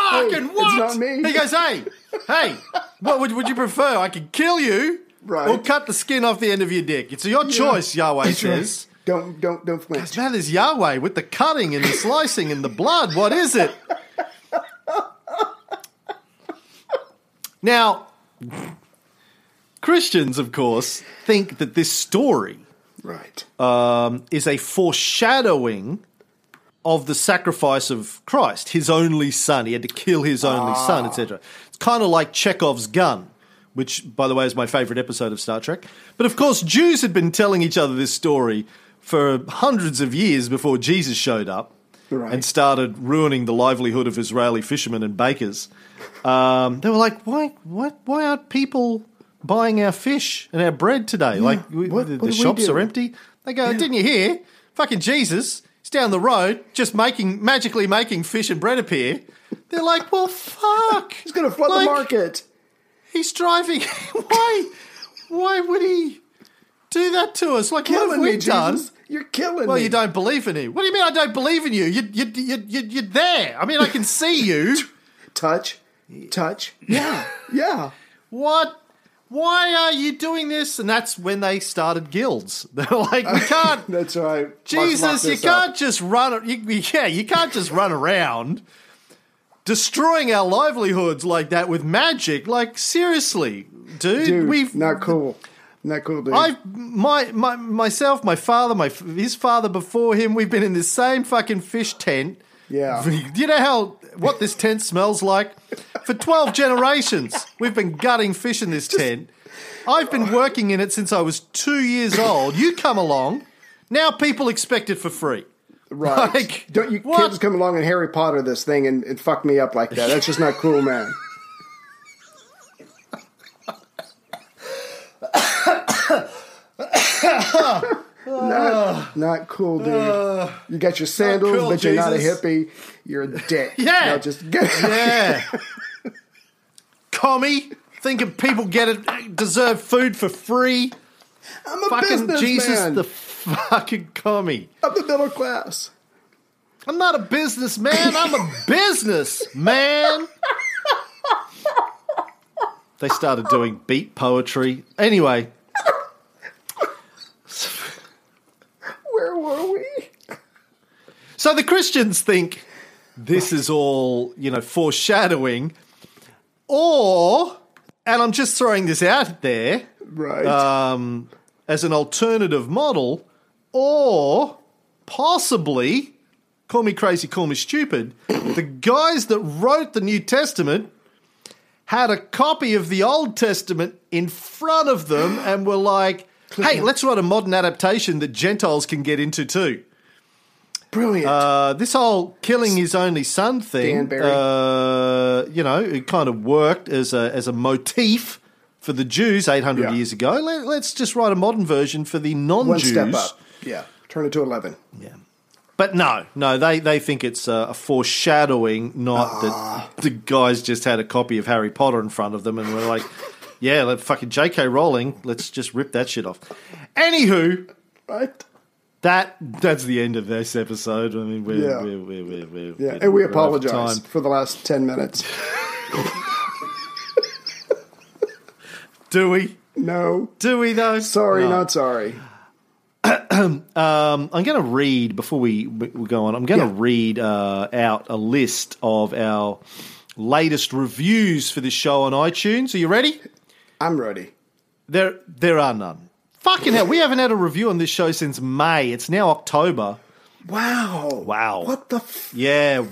Speaker 1: Oh, fucking
Speaker 2: Hey,
Speaker 1: what?
Speaker 2: it's not me.
Speaker 1: He goes, hey, hey, what would, would you prefer? I could kill you
Speaker 2: Right.
Speaker 1: or cut the skin off the end of your dick. It's your choice, Yahweh says.
Speaker 2: Don't don't don't flinch.
Speaker 1: That is Yahweh with the cutting and the slicing and the blood. What is it? Now, Christians, of course, think that this story
Speaker 2: Right.
Speaker 1: um, is a foreshadowing of the sacrifice of Christ, his only son. He had to kill his only son, etc. It's kind of like Chekhov's gun, which, by the way, is my favorite episode of Star Trek. But of course, Jews had been telling each other this story for hundreds of years before Jesus showed up
Speaker 2: Right.
Speaker 1: and started ruining the livelihood of Israeli fishermen and bakers. Um, they were like, "Why? What? Why aren't people buying our fish and our bread today? Like we,
Speaker 2: What-
Speaker 1: the,
Speaker 2: what
Speaker 1: the shops are empty." They go, "Didn't you hear? Fucking Jesus, he's down the road, just making magically making fish and bread appear." They're like, "Well, fuck,
Speaker 2: He's going to flood
Speaker 1: Like,
Speaker 2: the market.
Speaker 1: He's driving. why? Why would he do that to us? Like, what have we
Speaker 2: me,
Speaker 1: done?"
Speaker 2: Jesus. You're killing me.
Speaker 1: Well,
Speaker 2: me.
Speaker 1: you don't believe in him. What do you mean I don't believe in you? You, you, you, you, you're there. I mean, I can see you.
Speaker 2: Touch. Touch. Yeah. Yeah.
Speaker 1: What? Why are you doing this? And that's when they started guilds. They're like, we can't.
Speaker 2: That's right.
Speaker 1: Jesus, you can't just run. You, yeah, you can't just run around destroying our livelihoods like that with magic. Like seriously, dude,
Speaker 2: Dude,
Speaker 1: we've
Speaker 2: not cool. Not cool, dude.
Speaker 1: I, my, my, myself, my father, my his father before him. We've been in this same fucking fish tent.
Speaker 2: Yeah.
Speaker 1: You know how what this tent smells like? For twelve generations, we've been gutting fish in this tent. I've been working in it since I was two years old. You come along, now people expect it for free.
Speaker 2: Right.
Speaker 1: like,
Speaker 2: don't you
Speaker 1: what?
Speaker 2: kids come along and Harry Potter this thing and, and fuck me up like that. That's just not cool, man. not, not cool, dude. Uh, you got your sandals,
Speaker 1: cool,
Speaker 2: but you're not a hippie. You're a dick.
Speaker 1: Yeah.
Speaker 2: No, just get
Speaker 1: Yeah. Commie, thinking people get it, deserve food for free.
Speaker 2: I'm a
Speaker 1: Fucking
Speaker 2: businessman.
Speaker 1: Jesus, the fucking commie.
Speaker 2: of the middle class.
Speaker 1: I'm not a businessman. I'm a business man. They started doing beat poetry. Anyway,
Speaker 2: Where were we?
Speaker 1: so the Christians think this is all, you know, foreshadowing, or, and I'm just throwing this out there
Speaker 2: Right.
Speaker 1: um, as an alternative model, or possibly, call me crazy, call me stupid, the guys that wrote the New Testament had a copy of the Old Testament in front of them and were like, hey, let's write a modern adaptation that Gentiles can get into too.
Speaker 2: Brilliant.
Speaker 1: Uh, this whole killing his only son thing, uh, you know, it kind of worked as a as a motif for the Jews 800
Speaker 2: Yeah.
Speaker 1: years ago. Let, let's just write a modern version for the
Speaker 2: One
Speaker 1: non-Jews.
Speaker 2: Yeah. Turn it to 11.
Speaker 1: Yeah. But no, no, they, they think it's a, a foreshadowing, not
Speaker 2: Ah.
Speaker 1: that the guys just had a copy of Harry Potter in front of them and were like, yeah, let fucking J.K. Rowling, let's just rip that shit off. Anywho,
Speaker 2: Right?
Speaker 1: that that's the end of this episode. I mean, we're,
Speaker 2: Yeah.
Speaker 1: we're, we're, we're, we're,
Speaker 2: Yeah. And we apologize for the last 10 minutes.
Speaker 1: Do we?
Speaker 2: No.
Speaker 1: Do we though?
Speaker 2: Sorry,
Speaker 1: No.
Speaker 2: not sorry.
Speaker 1: Um, I'm going to read before we, we go on. I'm going to
Speaker 2: Yeah.
Speaker 1: read uh, out a list of our latest reviews for this show on iTunes. Are you ready?
Speaker 2: I'm ready.
Speaker 1: There, there are none. Fucking hell, we haven't had a review on this show since May. It's now October.
Speaker 2: Wow.
Speaker 1: Wow.
Speaker 2: What the f-
Speaker 1: Yeah,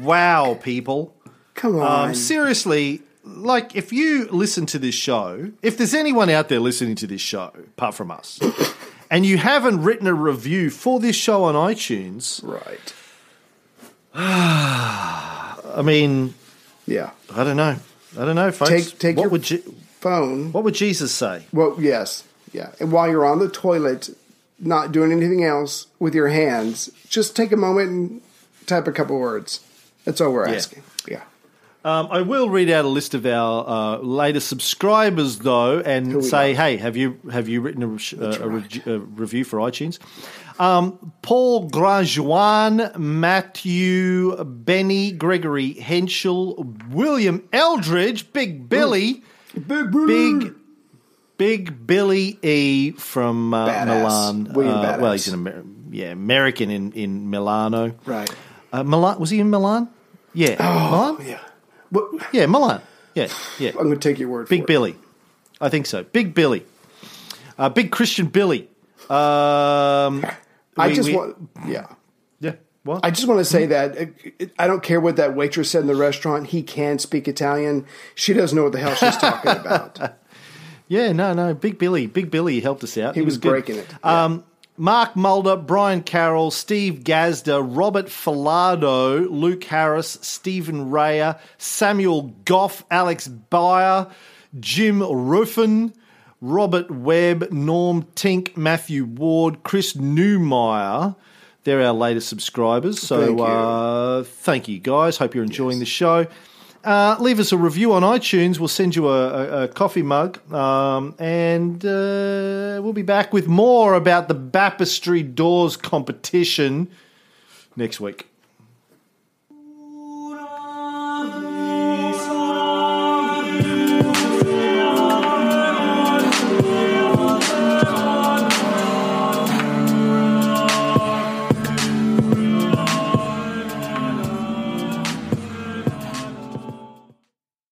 Speaker 1: wow, people.
Speaker 2: Come on.
Speaker 1: Um, seriously, like if you listen to this show, if there's anyone out there listening to this show apart from us, and you haven't written a review for this show on iTunes,
Speaker 2: right.
Speaker 1: I mean,
Speaker 2: Yeah.
Speaker 1: I don't know. I don't know, folks.
Speaker 2: Take- take
Speaker 1: what
Speaker 2: your-
Speaker 1: would Je-
Speaker 2: Phone.
Speaker 1: what would Jesus say?
Speaker 2: Well, yes. Yeah. And while you're on the toilet, not doing anything else with your hands, just take a moment and type a couple words. That's all we're
Speaker 1: Yeah.
Speaker 2: asking.
Speaker 1: Um, I will read out a list of our uh, latest subscribers, though, and say,
Speaker 2: got?
Speaker 1: hey, have you have you written a, uh, a, re- a review for iTunes? Um, Paul Grajuan, Matthew, Benny, Gregory Henschel, William Eldridge, Big Billy,
Speaker 2: Big
Speaker 1: Big Big Billy E from uh. Milan. Uh, well, he's an Amer- yeah American in in Milano.
Speaker 2: Right.
Speaker 1: Uh, Milan was he in Milan? Yeah, Milan.
Speaker 2: Yeah. What,
Speaker 1: Yeah, Milan. Yeah, yeah.
Speaker 2: I'm going to take your word
Speaker 1: Big
Speaker 2: for it.
Speaker 1: Billy. I think so. Big Billy. Uh, Big Christian Billy. Um,
Speaker 2: I
Speaker 1: we-
Speaker 2: just
Speaker 1: we-
Speaker 2: want, yeah.
Speaker 1: Yeah. What?
Speaker 2: I just want to say that it, it- I don't care what that waitress said in the restaurant. He can speak Italian. She doesn't know what the hell she's talking about.
Speaker 1: yeah, no, no. Big Billy. Big Billy helped us out.
Speaker 2: He was
Speaker 1: good.
Speaker 2: breaking it, yeah.
Speaker 1: Um, Mark Mulder, Brian Carroll, Steve Gazda, Robert Filado, Luke Harris, Stephen Rayer, Samuel Goff, Alex Byer, Jim Ruffin, Robert Webb, Norm Tink, Matthew Ward, Chris Newmeyer. They're our latest subscribers. So
Speaker 2: Thank you.
Speaker 1: Uh, thank you, guys. Hope you're enjoying the show. Uh, leave us a review on iTunes. We'll send you a, a, a coffee mug. Um, and uh, we'll be back with more about the Baptistry Doors competition next week.